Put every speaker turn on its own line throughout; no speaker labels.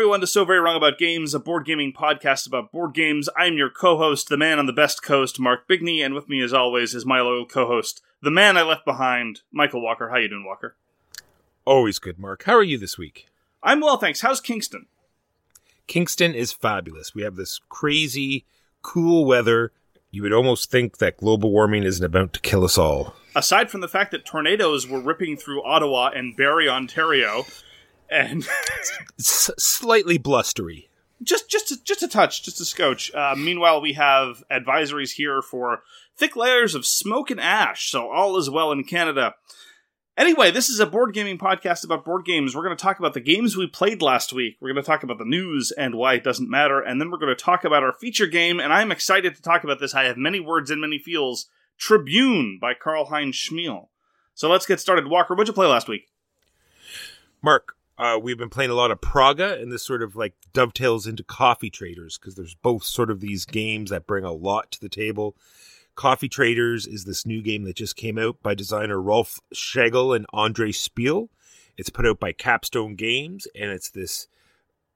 Everyone, to So Very Wrong About Games, a board gaming podcast about board games. I'm your co host, the man on the best coast, Mark Bigney, and with me, as always, is my loyal co host, the man I left behind, Michael Walker. How you doing, Walker?
Always good, Mark. How are you this week?
I'm well, thanks. How's Kingston?
Kingston is fabulous. We have this crazy, cool weather. You would almost think that global warming isn't about to kill us all.
Aside from the fact that tornadoes were ripping through Ottawa and Barrie, Ontario, and
S- slightly blustery.
just just a, just a touch, just a scotch. Uh, meanwhile, we have advisories here for thick layers of smoke and ash, so all is well in Canada. Anyway, this is a board gaming podcast about board games. We're going to talk about the games we played last week. We're going to talk about the news and why it doesn't matter, and then we're going to talk about our feature game. And I'm excited to talk about this. I have many words and many feels. Tribune by Karl Heinz Schmiel. So let's get started. Walker, what'd you play last week?
Mark, uh, we've been playing a lot of Praga, and this sort of like dovetails into Coffee Traders because there's both sort of these games that bring a lot to the table. Coffee Traders is this new game that just came out by designer Rolf Schegel and Andre Spiel. It's put out by Capstone Games, and it's this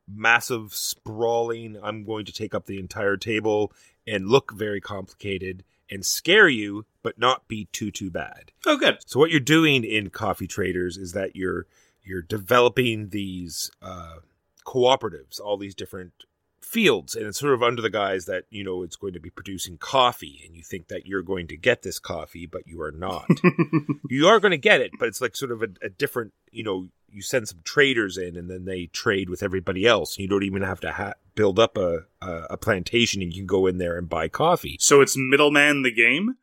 massive, sprawling, I'm going to take up the entire table and look very complicated and scare you, but not be too, too bad.
Oh, good.
So what you're doing in Coffee Traders is that you're you're developing these uh, cooperatives, all these different fields, and it's sort of under the guise that you know it's going to be producing coffee, and you think that you're going to get this coffee, but you are not. you are going to get it, but it's like sort of a, a different, you know. You send some traders in, and then they trade with everybody else. You don't even have to ha- build up a, a a plantation, and you can go in there and buy coffee.
So it's middleman the game?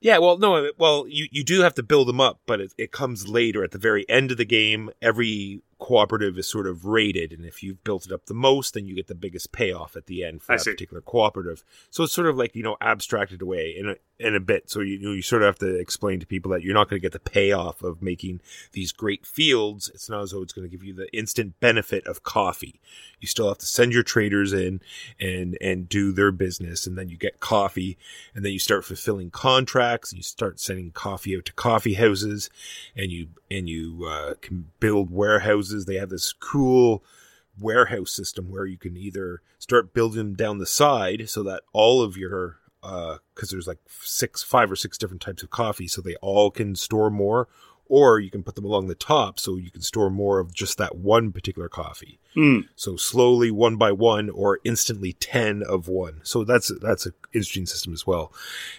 Yeah, well, no, well, you, you do have to build them up, but it, it comes later at the very end of the game. Every cooperative is sort of rated, and if you've built it up the most, then you get the biggest payoff at the end for
I
that
see.
particular cooperative. So it's sort of like you know abstracted away in a in a bit. So you you, know, you sort of have to explain to people that you're not going to get the payoff of making these great fields. It's not as though it's going to give you the instant benefit of coffee. You still have to send your traders in and and do their business, and then you get coffee, and then you start fulfilling contracts, and you start sending coffee out to coffee houses, and you and you uh, can build warehouses. They have this cool warehouse system where you can either start building them down the side so that all of your because there's like six five or six different types of coffee so they all can store more or you can put them along the top so you can store more of just that one particular coffee.
Hmm.
so slowly one by one or instantly 10 of one. So that's that's an interesting system as well.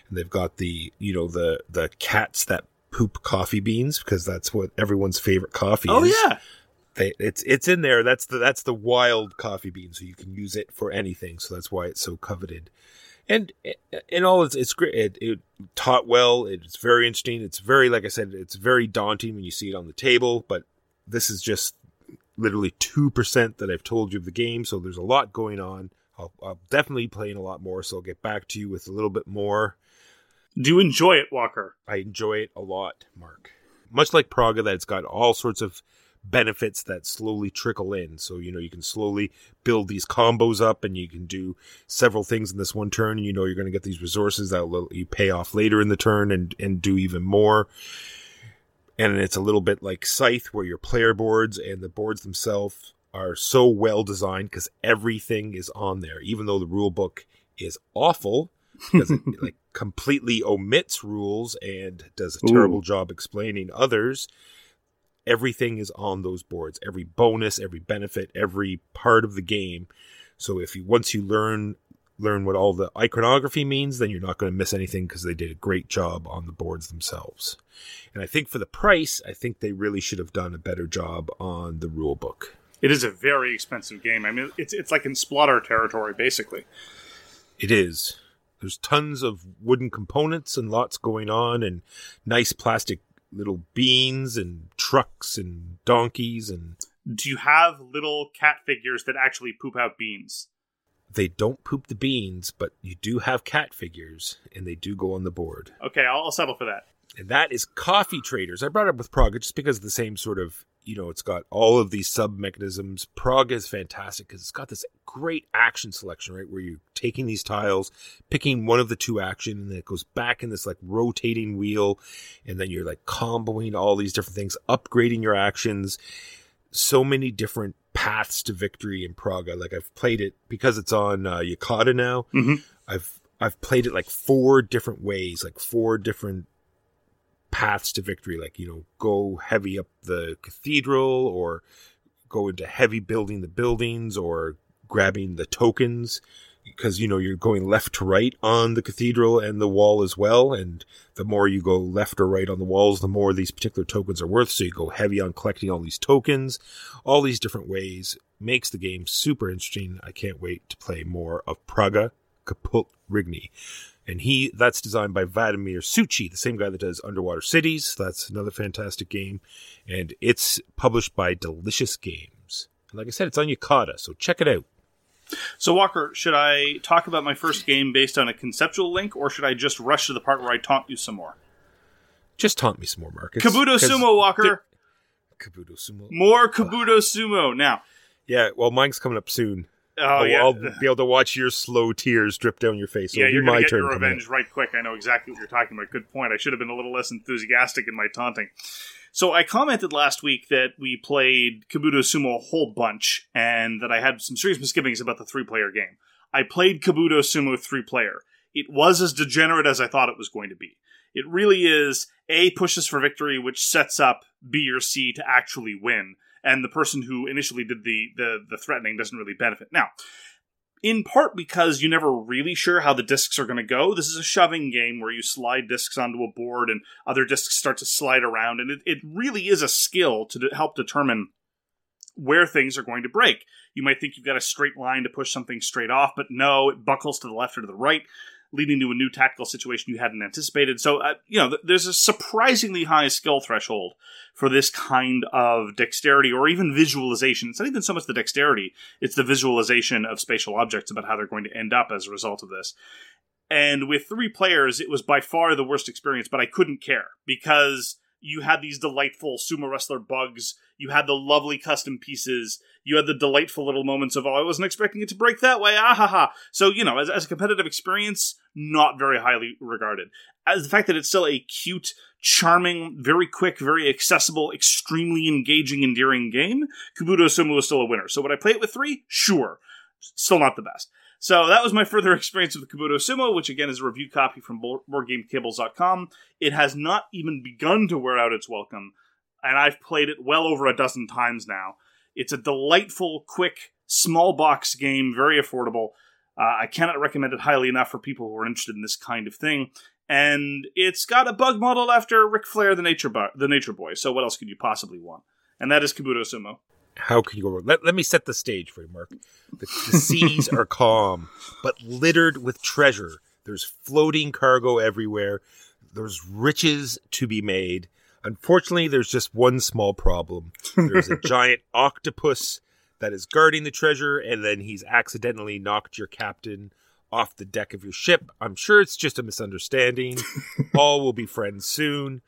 And they've got the you know the the cats that poop coffee beans because that's what everyone's favorite coffee
Oh,
is.
yeah.
They, it's it's in there. That's the that's the wild coffee bean, so you can use it for anything. So that's why it's so coveted. And in all, it's it's great. It, it taught well. It's very interesting. It's very like I said, it's very daunting when you see it on the table. But this is just literally two percent that I've told you of the game. So there's a lot going on. I'll, I'll definitely be playing a lot more. So I'll get back to you with a little bit more.
Do you enjoy it, Walker?
I enjoy it a lot, Mark. Much like Praga, that it's got all sorts of benefits that slowly trickle in. So, you know, you can slowly build these combos up and you can do several things in this one turn. You know, you're going to get these resources that will let you pay off later in the turn and, and do even more. And it's a little bit like Scythe, where your player boards and the boards themselves are so well designed because everything is on there, even though the rule book is awful because it like completely omits rules and does a terrible
Ooh.
job explaining others. Everything is on those boards. Every bonus, every benefit, every part of the game. So if you once you learn learn what all the iconography means, then you're not going to miss anything because they did a great job on the boards themselves. And I think for the price, I think they really should have done a better job on the rule book.
It is a very expensive game. I mean, it's it's like in Splotter territory, basically.
It is. There's tons of wooden components and lots going on, and nice plastic little beans and trucks and donkeys, and
Do you have little cat figures that actually poop out beans?
they don't poop the beans, but you do have cat figures, and they do go on the board.
Okay, I'll, I'll settle for that.
And that is Coffee Traders. I brought it up with Prague just because of the same sort of, you know, it's got all of these sub mechanisms. Prague is fantastic because it's got this great action selection, right? Where you're taking these tiles, picking one of the two action, and then it goes back in this like rotating wheel. And then you're like comboing all these different things, upgrading your actions. So many different paths to victory in Praga. Like I've played it because it's on uh, Yucata now.
Mm-hmm.
I've I've played it like four different ways, like four different paths to victory. Like you know, go heavy up the cathedral, or go into heavy building the buildings, or grabbing the tokens because you know you're going left to right on the cathedral and the wall as well. And the more you go left or right on the walls the more these particular tokens are worth. So you go heavy on collecting all these tokens. All these different ways makes the game super interesting. I can't wait to play more of praga Caput Regni and he that's designed by Vladimir Suchý, the same guy that does Underwater Cities. That's another fantastic game, and it's published by Delicious Games. And like I said, it's on Yucata, so check it out.
So, Walker, should I talk about my first game based on a conceptual link, or should I just rush to the part where I taunt you some more?
Just taunt me some more, Marcus.
Kabuto Sumo, Walker.
Kabuto Sumo.
More Kabuto Sumo. Now,
Yeah, well, mine's coming up soon.
Oh,
I'll,
yeah.
I'll be able to watch your slow tears drip down your face.
Yeah,
it'll be
you're going
my
to get
turn.
your revenge right quick. I know exactly what you're talking about. Good point. I should have been a little less enthusiastic in my taunting. So I commented last week that we played Kabuto Sumo a whole bunch and that I had some serious misgivings about the three player game. I played Kabuto Sumo three player. It was as degenerate as I thought it was going to be. It really is A pushes for victory, which sets up B or C to actually win. And the person who initially did the, the, the threatening doesn't really benefit. Now, in part because you're never really sure how the discs are going to go. This is a shoving game where you slide discs onto a board and other discs start to slide around, and it, it really is a skill to help determine where things are going to break. You might think you've got a straight line to push something straight off, but no, it buckles to the left or to the right, leading to a new tactical situation you hadn't anticipated. So, uh, you know, th- there's a surprisingly high skill threshold for this kind of dexterity or even visualization. It's not even so much the dexterity, it's the visualization of spatial objects about how they're going to end up as a result of this. And with three players, it was by far the worst experience, but I couldn't care because you had these delightful sumo wrestler bugs, you had the lovely custom pieces, you had the delightful little moments of, oh, I wasn't expecting it to break that way, ah ha ha. So, you know, as, as a competitive experience, not very highly regarded. As the fact that it's still a cute, charming, very quick, very accessible, extremely engaging, endearing game, Kabuto Sumo is still a winner. So would I play it with three? Sure. Still not the best. So that was my further experience with Kabuto Sumo, which again is a review copy from BoardGameCables.com. It has not even begun to wear out its welcome, and I've played it well over a dozen times now. It's a delightful, quick, small box game, very affordable. Uh, I cannot recommend it highly enough for people who are interested in this kind of thing. And it's got a bug model after Ric Flair, the Nature, Bo- the Nature Boy. So what else could you possibly want? And that is Kabuto Sumo.
How can you go wrong? Let, let me set the stage for you, Mark. The, the seas are calm, but littered with treasure. There's floating cargo everywhere. There's riches to be made. Unfortunately, there's just one small problem. There's a giant octopus that is guarding the treasure, and then he's accidentally knocked your captain off the deck of your ship. I'm sure it's just a misunderstanding. All will be friends soon.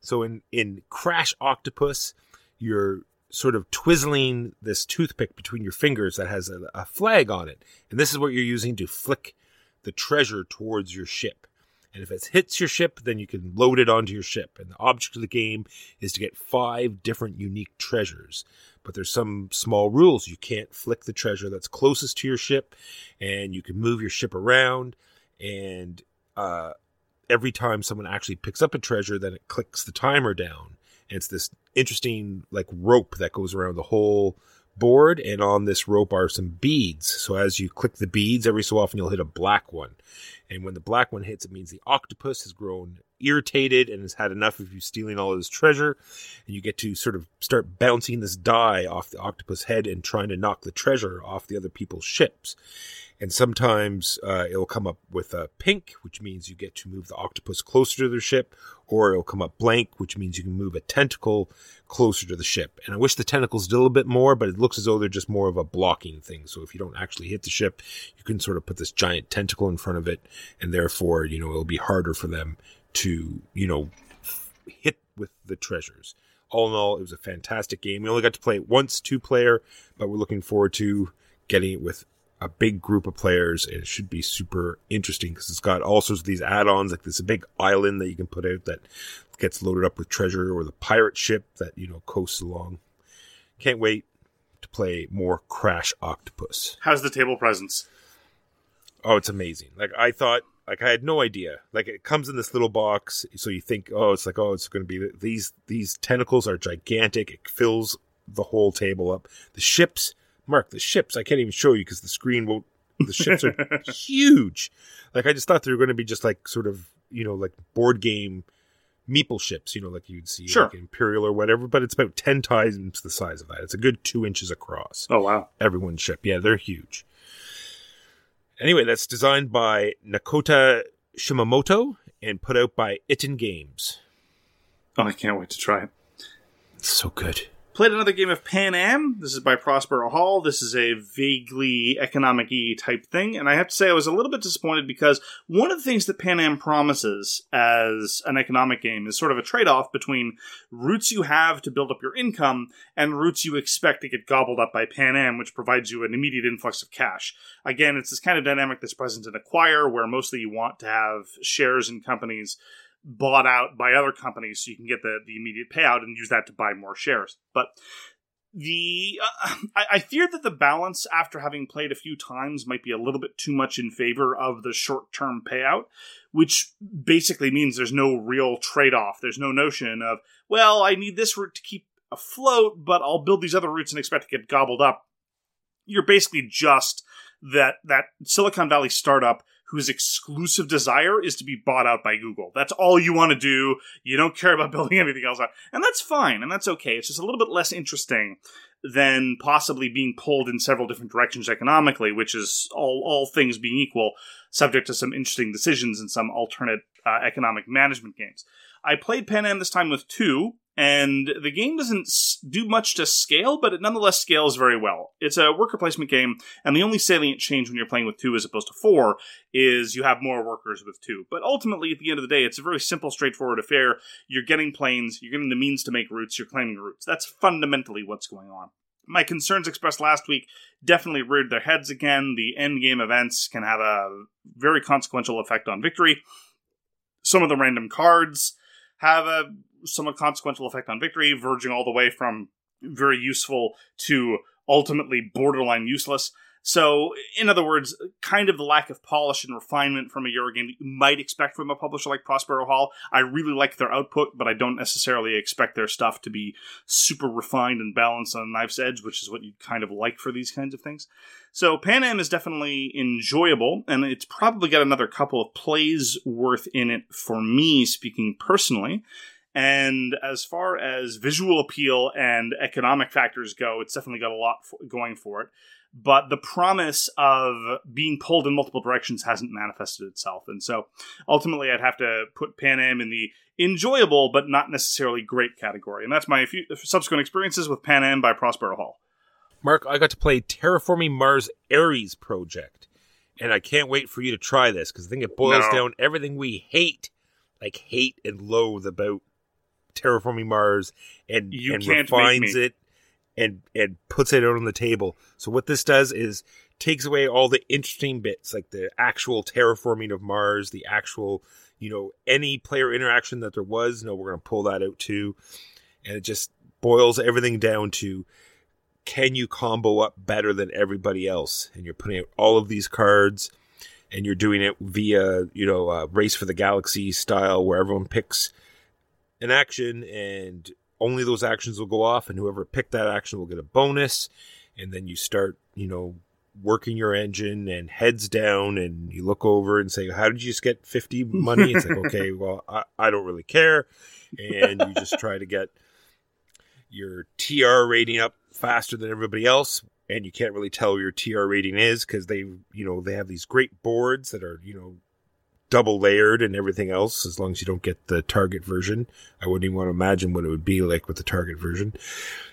So in in Crash Octopus, you're sort of twizzling this toothpick between your fingers that has a, a flag on it, and this is what you're using to flick the treasure towards your ship. And if it hits your ship, then you can load it onto your ship. And the object of the game is to get five different unique treasures. But there's some small rules. You can't flick the treasure that's closest to your ship, and you can move your ship around. And uh, every time someone actually picks up a treasure, then it clicks the timer down. It's this interesting like rope that goes around the whole board, and on this rope are some beads. So as you click the beads, every so often you'll hit a black one. And when the black one hits, it means the octopus has grown irritated and has had enough of you stealing all his treasure. And you get to sort of start bouncing this die off the octopus head and trying to knock the treasure off the other people's ships. And sometimes uh, it'll come up with a pink, which means you get to move the octopus closer to their ship, or it'll come up blank, which means you can move a tentacle closer to the ship. And I wish the tentacles did a little bit more, but it looks as though they're just more of a blocking thing. So if you don't actually hit the ship, you can sort of put this giant tentacle in front of it, and therefore, you know, it'll be harder for them to, you know, hit with the treasures. All in all, it was a fantastic game. We only got to play it once, two player, but we're looking forward to getting it with a big group of players and it should be super interesting because it's got all sorts of these add-ons like this big island that you can put out that gets loaded up with treasure or the pirate ship that you know coasts along can't wait to play more Crash Octopus.
How's the table presence?
Oh, it's amazing. Like I thought like I had no idea. Like it comes in this little box, so you think, oh, it's like, oh, it's going to be these these tentacles are gigantic. It fills the whole table up. The ships, Mark, the ships. I can't even show you because the screen won't. The ships are huge. Like I just thought they were going to be just like sort of you know like board game meeple ships, you know, like you'd see
Sure.
like Imperial or whatever. But it's about ten times the size of that. It's a good two inches across
Oh wow.
everyone's ship. Yeah, they're huge. Anyway, that's designed by Naotaka Shimamoto and put out by Itten Games.
Oh, I can't wait to try it.
It's so good.
Played another game of Pan Am. This is by Prospero Hall. This is a vaguely economic type thing. And I have to say, I was a little bit disappointed because one of the things that Pan Am promises as an economic game is sort of a trade off between routes you have to build up your income and routes you expect to get gobbled up by Pan Am, which provides you an immediate influx of cash. Again, it's this kind of dynamic that's present in Acquire, where mostly you want to have shares in companies bought out by other companies so you can get the, the immediate payout and use that to buy more shares. But the uh, I, I fear that the balance after having played a few times might be a little bit too much in favor of the short term payout, which basically means there's no real trade off. There's no notion of well, I need this route to keep afloat, but I'll build these other routes and expect to get gobbled up. You're basically just that that Silicon Valley startup whose exclusive desire is to be bought out by Google. That's all you want to do. You don't care about building anything else out. And that's fine, and that's okay. It's just a little bit less interesting than possibly being pulled in several different directions economically, which is all, all things being equal, subject to some interesting decisions in some alternate uh, economic management games. I played Pan Am this time with two, and the game doesn't do much to scale, but it nonetheless scales very well. It's a worker placement game, and the only salient change when you're playing with two as opposed to four is you have more workers with two. But ultimately, at the end of the day, it's a very simple, straightforward affair. You're getting planes, you're getting the means to make routes, you're claiming routes. That's fundamentally what's going on. My concerns expressed last week definitely reared their heads again. The end game events can have a very consequential effect on victory. Some of the random cards have a somewhat consequential effect on victory, verging all the way from very useful to ultimately borderline useless. So, in other words, kind of the lack of polish and refinement from a Eurogame that you might expect from a publisher like Prospero Hall. I really like their output, but I don't necessarily expect their stuff to be super refined and balanced on a knife's edge, which is what you'd kind of like for these kinds of things. So, Pan Am is definitely enjoyable, and it's probably got another couple of plays worth in it for me, speaking personally. And as far as visual appeal and economic factors go, it's definitely got a lot for, going for it. But the promise of being pulled in multiple directions hasn't manifested itself. And so ultimately, I'd have to put Pan Am in the enjoyable but not necessarily great category. And that's my few subsequent experiences with Pan Am by Prospero Hall.
Mark, I got to play Terraforming Mars Ares project, and I can't wait for you to try this because I think it boils
No.
down everything we hate, like hate and loathe about terraforming Mars, and
You
and refines it and and puts it out on the table. So what this does is takes away all the interesting bits, like the actual terraforming of Mars, the actual you know any player interaction that there was. No, we're going to pull that out too, and it just boils everything down to can you combo up better than everybody else? And you're putting out all of these cards, and you're doing it via you know uh, race for the galaxy style, where everyone picks an action, and only those actions will go off, and whoever picked that action will get a bonus. And then you start, you know, working your engine and heads down, and you look over and say, "How did you just get fifty money?" It's like, okay, well, I, I don't really care, and you just try to get your TR rating up faster than everybody else. And you can't really tell your TR rating is because they, you know, they have these great boards that are, you know, double layered and everything else. As long as you don't get the target version, I wouldn't even want to imagine what it would be like with the target version.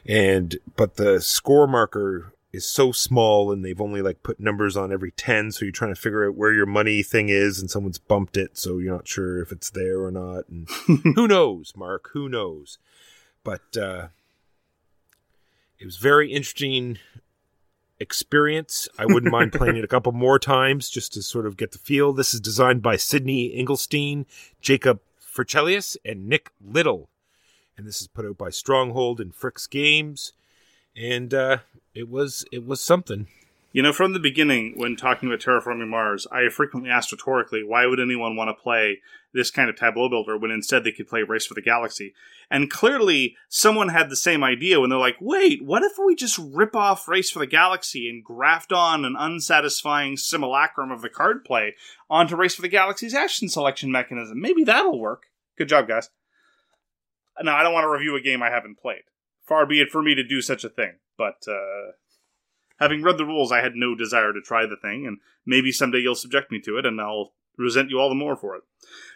And but the score marker is so small, and they've only like put numbers on every ten, so you're trying to figure out where your money thing is, and someone's bumped it, so you're not sure if it's there or not. And who knows, Mark? Who knows? But uh, it was very interesting experience. I wouldn't mind playing it a couple more times just to sort of get the feel. This is designed by Sydney Engelstein, Jacob Fryxelius, and Nick Little. And this is put out by Stronghold and FryxGames. And uh, it was it was something.
You know, from the beginning, when talking about terraforming Mars, I frequently asked rhetorically, why would anyone want to play this kind of tableau builder when instead they could play Race for the Galaxy? And clearly, someone had the same idea when they're like, wait, what if we just rip off Race for the Galaxy and graft on an unsatisfying simulacrum of the card play onto Race for the Galaxy's action selection mechanism? Maybe that'll work. Good job, guys. Now, I don't want to review a game I haven't played. Far be it for me to do such a thing, but uh, having read the rules, I had no desire to try the thing, and maybe someday you'll subject me to it, and I'll resent you all the more for it.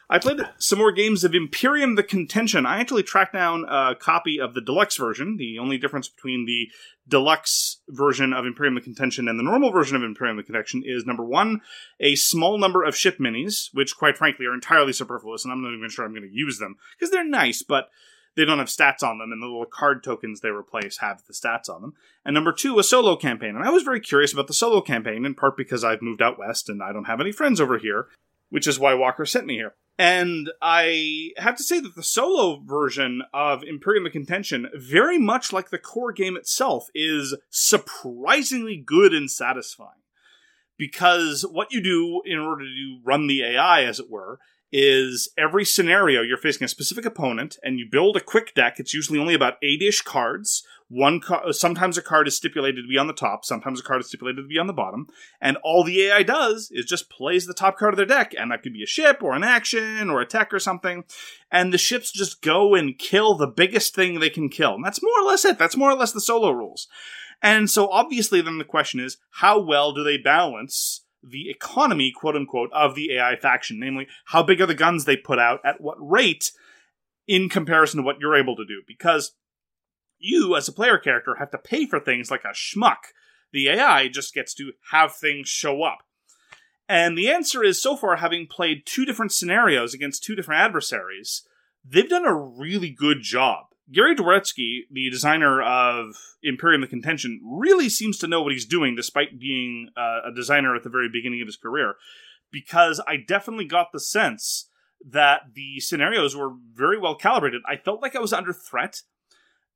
I played some more games of Imperium the Contention. I actually tracked down a copy of the deluxe version. The only difference between the deluxe version of Imperium the Contention and the normal version of Imperium the Contention is number one, a small number of ship minis, which quite frankly are entirely superfluous, and I'm not even sure I'm going to use them because they're nice, but they don't have stats on them, and the little card tokens they replace have the stats on them. And number two, a solo campaign. And I was very curious about the solo campaign, in part because I've moved out west and I don't have any friends over here, which is why Walker sent me here. And I have to say that the solo version of Imperium of Contention, very much like the core game itself, is surprisingly good and satisfying. Because what you do in order to run the AI, as it were, is every scenario you're facing a specific opponent and you build a quick deck. It's usually only about eight ish cards. One ca- uh, sometimes a card is stipulated to be on the top, sometimes a card is stipulated to be on the bottom, and all the AI does is just plays the top card of their deck, and that could be a ship or an action or a tech or something, and the ships just go and kill the biggest thing they can kill. And that's more or less it. That's more or less the solo rules. And so obviously then the question is, how well do they balance the economy, quote unquote, of the AI faction. Namely, how big are the guns they put out at what rate in comparison to what you're able to do. Because you, as a player character, have to pay for things like a schmuck. The AI just gets to have things show up. And the answer is so far, having played two different scenarios against two different adversaries, they've done a really good job Gary Dworetzky, the designer of Imperium the Contention, really seems to know what he's doing despite being uh, a designer at the very beginning of his career. Because I definitely got the sense that the scenarios were very well calibrated. I felt like I was under threat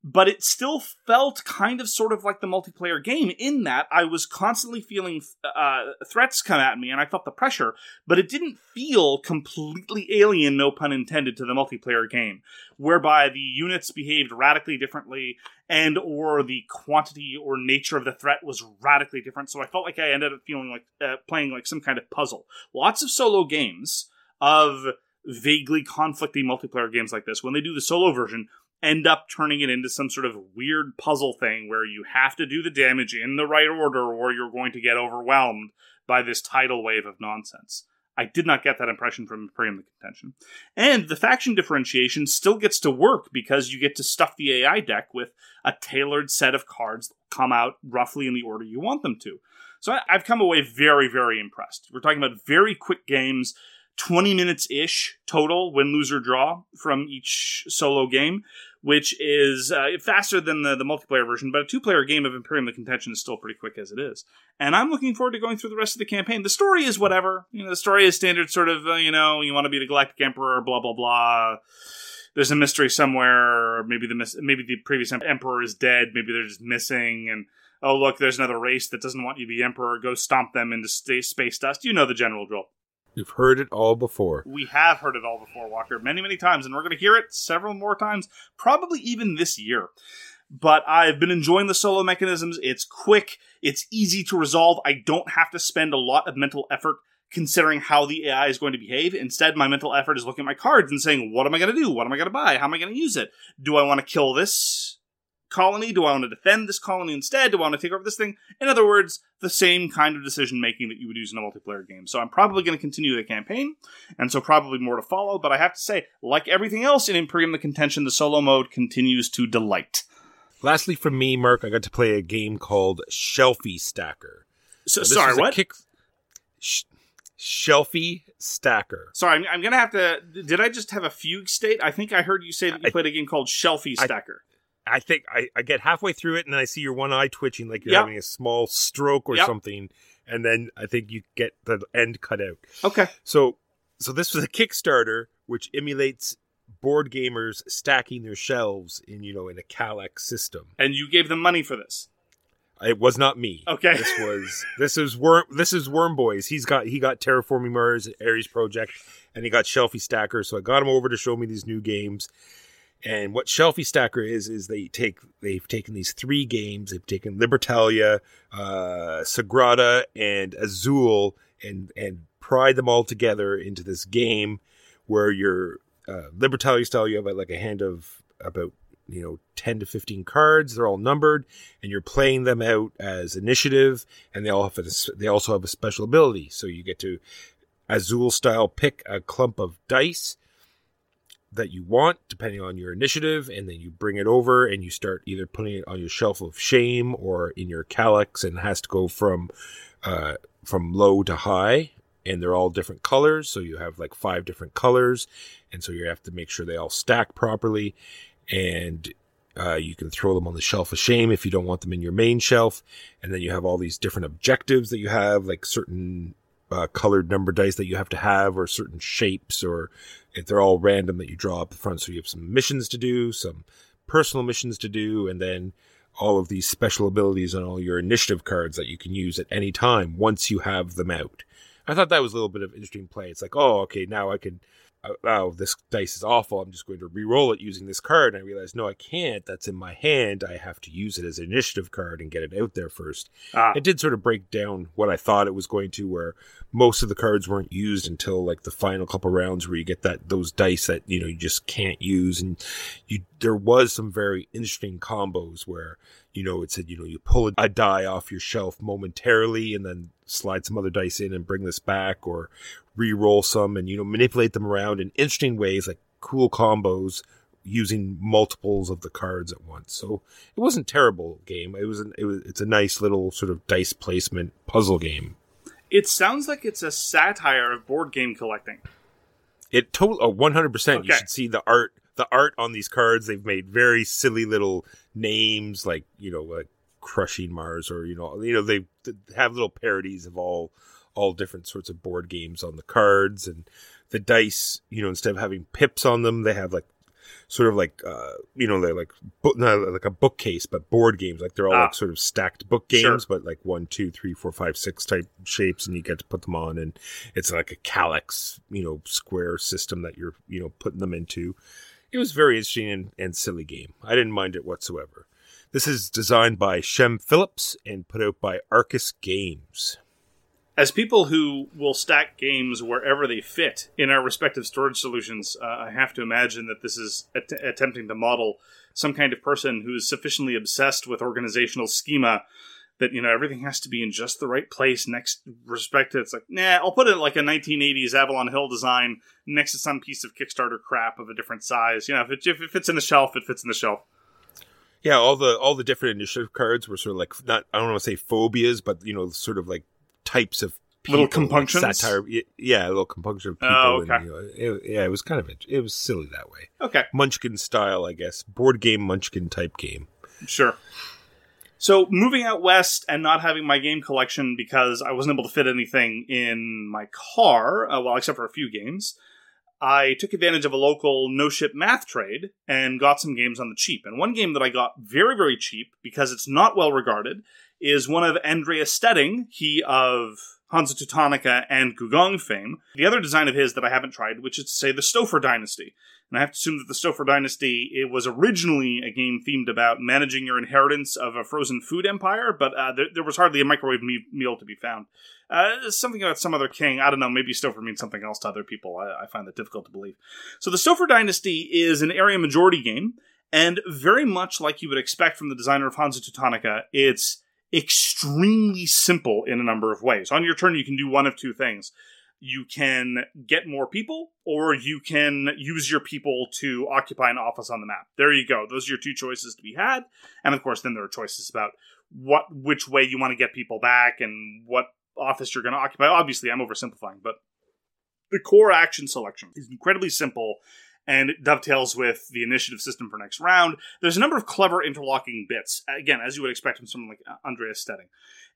but it still felt kind of sort of like the multiplayer game in that I was constantly feeling uh, threats come at me and I felt the pressure, but it didn't feel completely alien, no pun intended, to the multiplayer game, whereby the units behaved radically differently and or the quantity or nature of the threat was radically different. So I felt like I ended up feeling like uh, playing like some kind of puzzle. Lots of solo games of vaguely conflicting multiplayer games like this, when they do the solo version, end up turning it into some sort of weird puzzle thing where you have to do the damage in the right order or you're going to get overwhelmed by this tidal wave of nonsense. I did not get that impression from Imperium the Contention. And the faction differentiation still gets to work because you get to stuff the AI deck with a tailored set of cards that come out roughly in the order you want them to. So I've come away very, very impressed. We're talking about very quick games 20 minutes ish total win, lose, or draw from each solo game, which is uh, faster than the, the multiplayer version, but a two player game of Imperium the Contention is still pretty quick as it is. And I'm looking forward to going through the rest of the campaign. The story is whatever. You know, the story is standard sort of, uh, you know, you want to be the Galactic Emperor, blah, blah, blah. There's a mystery somewhere, maybe the maybe the previous emperor is dead, maybe they're just missing, and oh look, there's another race that doesn't want you to be emperor. Go stomp them into space dust. You know the general drill.
We've heard it all before.
We have heard it all before, Walker, many, many times, and we're going to hear it several more times, probably even this year. But I've been enjoying the solo mechanisms. It's quick, it's easy to resolve. I don't have to spend a lot of mental effort considering how the AI is going to behave. Instead, my mental effort is looking at my cards and saying, what am I going to do? What am I going to buy? How am I going to use it? Do I want to kill this? Colony? Do I want to defend this colony instead? Do I want to take over this thing? In other words, the same kind of decision making that you would use in a multiplayer game. So I'm probably going to continue the campaign, and so probably more to follow. But I have to say, like everything else in Imperium the Contention, the solo mode continues to delight.
Lastly, for me, Mark, I got to play a game called Shelfie Stacker.
So, sorry, what? Kick-
Sh- Shelfie Stacker.
Sorry, I'm, I'm, gonna have to. Did I just have a fugue state? I think I heard you say that you I, played a game called Shelfie Stacker.
I think I, I get halfway through it and then I see your one eye twitching like you're yep. having a small stroke or yep. something, and then I think you get the end cut out.
Okay.
So so this was a Kickstarter which emulates board gamers stacking their shelves in you know in a Kallax system.
And you gave them money for this.
It was not me.
Okay.
This was this is worm this is Worm Boys. He's got he got Terraforming Mars, Ares Project, and he got Shelfie Stacker. So I got him over to show me these new games. And what Shelfie Stacker is is they take they've taken these three games. They've taken Libertalia, uh, Sagrada, and Azul, and and pried them all together into this game where you're uh, Libertalia style. You have like a hand of about you know 10 to 15 cards they're all numbered and you're playing them out as initiative and they all have a, they also have a special ability so you get to azul style pick a clump of dice that you want depending on your initiative and then you bring it over and you start either putting it on your shelf of shame or in your Kallax and has to go from uh, from low to high and they're all different colors so you have like five different colors and so you have to make sure they all stack properly and uh, you can throw them on the shelf of shame if you don't want them in your main shelf. And then you have all these different objectives that you have, like certain uh, colored number dice that you have to have, or certain shapes, or if they're all random that you draw up front. So you have some missions to do, some personal missions to do, and then all of these special abilities on all your initiative cards that you can use at any time once you have them out. I thought that was a little bit of interesting play. It's like, oh, okay, now I can oh, this dice is awful. I'm just going to re-roll it using this card. And I realized, no, I can't. That's in my hand. I have to use it as an initiative card and get it out there first. Ah. It did sort of break down what I thought it was going to, where most of the cards weren't used until like the final couple rounds where you get that, those dice that, you know, you just can't use. And you, there was some very interesting combos where, you know, it said, you know, you pull a die off your shelf momentarily and then slide some other dice in and bring this back or re-roll some and you know manipulate them around in interesting ways like cool combos using multiples of the cards at once. So it wasn't terrible game. It was an, it was it's a nice little sort of dice placement puzzle game.
It sounds like it's a satire of board game collecting.
It total oh, 100% okay. you should see the art the art on these cards. They've made very silly little names like you know like crushing mars or you know you know they have little parodies of all all different sorts of board games on the cards and the dice. You know, instead of having pips on them, they have like sort of like uh, you know they're like not like a bookcase, but board games. Like they're all ah. like sort of stacked book games, sure. but like one, two, three, four, five, six type shapes, and you get to put them on, and it's like a Kallax, you know, square system that you're you know putting them into. It was very interesting and, and silly game. I didn't mind it whatsoever. This is designed by Shem Phillips and put out by Arcus Games
as people who will stack games wherever they fit in our respective storage solutions, uh, I have to imagine that this is att- attempting to model some kind of person who is sufficiently obsessed with organizational schema that you know everything has to be in just the right place next respect to it's like nah i'll put it like a 1980s avalon hill design next to some piece of kickstarter crap of a different size. You know if it, if it fits in the shelf it fits in the shelf.
Yeah all the all the different initiative cards were sort of like not i don't want to say phobias but you know sort of like types of
people, little compunctions,
like satire. Yeah, a little compunction of people. Oh, okay. And, you know, it, yeah, it was kind of it was silly that way.
Okay,
Munchkin style, I guess, board game Munchkin type game.
Sure. So moving out west and not having my game collection because I wasn't able to fit anything in my car, uh, well, except for a few games. I took advantage of a local no ship math trade and got some games on the cheap. And one game that I got very, very cheap because it's not well regarded is one of Andreas Steding, he of Hansa Teutonica and Gugong fame. The other design of his that I haven't tried, which is to say the Stouffer Dynasty. And I have to assume that the Stouffer Dynasty it was originally a game themed about managing your inheritance of a frozen food empire, but uh, there, there, was hardly a microwave me- meal to be found. Uh, something about some other king. I don't know. Maybe Stouffer means something else to other people. I, I find that difficult to believe. So the Stouffer Dynasty is an area majority game, and very much like you would expect from the designer of Hansa Teutonica, it's extremely simple in a number of ways. On your turn, you can do one of two things. You can get more people, or you can use your people to occupy an office on the map. There you go. Those are your two choices to be had. And of course, then there are choices about what which way you want to get people back and what office you're going to occupy. Obviously, I'm oversimplifying, but the core action selection is incredibly simple and it dovetails with the initiative system for next round. There's a number of clever interlocking bits, again, as you would expect from someone like uh, Andreas Steding.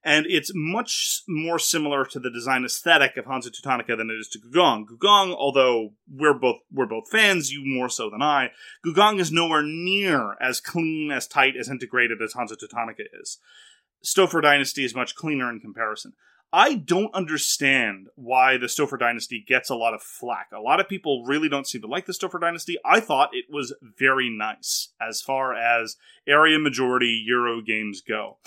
And it's much more similar to the design aesthetic of Hansa Teutonica than it is to Gugong. Gugong, although we're both we're both fans, you more so than I, Gugong is nowhere near as clean, as tight, as integrated as Hansa Teutonica is. Stouffer Dynasty is much cleaner in comparison. I don't understand why the Stouffer Dynasty gets a lot of flack. A lot of people really don't seem to like the Stouffer Dynasty. I thought it was very nice as far as area majority Euro games go.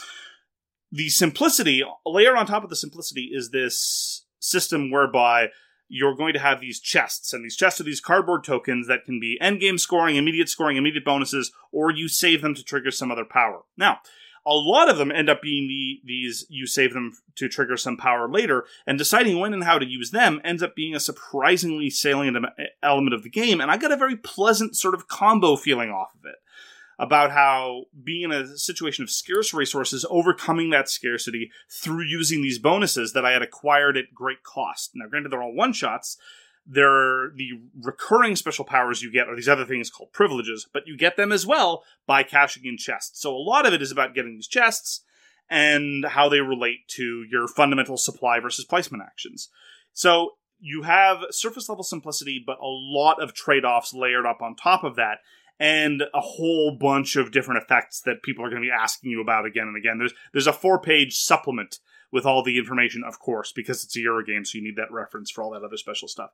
The simplicity, layer on top of the simplicity, is this system whereby you're going to have these chests, and these chests are these cardboard tokens that can be endgame scoring, immediate scoring, immediate bonuses, or you save them to trigger some other power. Now, a lot of them end up being the these you save them to trigger some power later, and deciding when and how to use them ends up being a surprisingly salient element of the game. And I got a very pleasant sort of combo feeling off of it about how being in a situation of scarce resources, overcoming that scarcity through using these bonuses that I had acquired at great cost. Now, granted, they're all one shots, there are the recurring special powers you get are these other things called privileges, but you get them as well by cashing in chests. So a lot of it is about getting these chests and how they relate to your fundamental supply versus placement actions. So you have surface level simplicity, but a lot of trade offs layered up on top of that, and a whole bunch of different effects that people are going to be asking you about again and again. There's there's a four page supplement with all the information, of course, because it's a Euro game, so you need that reference for all that other special stuff.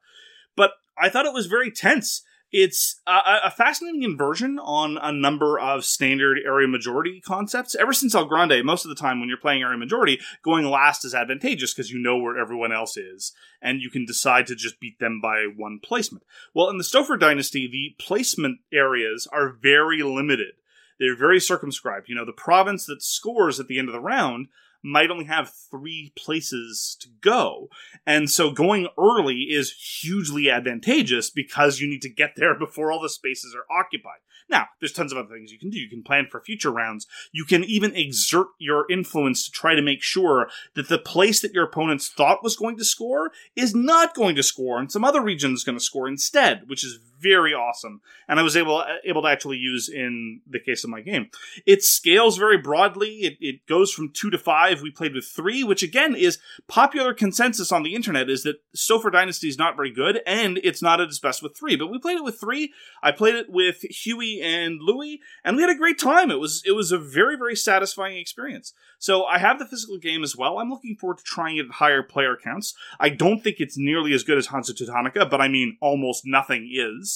But I thought it was very tense. It's a, a fascinating inversion on a number of standard area majority concepts. Ever since El Grande, most of the time when you're playing area majority, going last is advantageous because you know where everyone else is, and you can decide to just beat them by one placement. Well, in the Stouffer Dynasty, the placement areas are very limited. They're very circumscribed. You know, the province that scores at the end of the round might only have three places to go. And so going early is hugely advantageous because you need to get there before all the spaces are occupied. Now, there's tons of other things you can do. You can plan for future rounds. You can even exert your influence to try to make sure that the place that your opponents thought was going to score is not going to score and some other region is going to score instead, which is very awesome. And I was able able to actually use in the case of my game. It scales very broadly. It, it goes from two to five. We played with three, which again is popular consensus on the internet is that Stouffer Dynasty is not very good and it's not at its best with three. But we played it with three. I played it with Huey and Louie, and we had a great time. It was it was a very very satisfying experience. So I have the physical game as well. I'm looking forward to trying it at higher player counts. I don't think it's nearly as good as Hansa Teutonica, but I mean almost nothing is.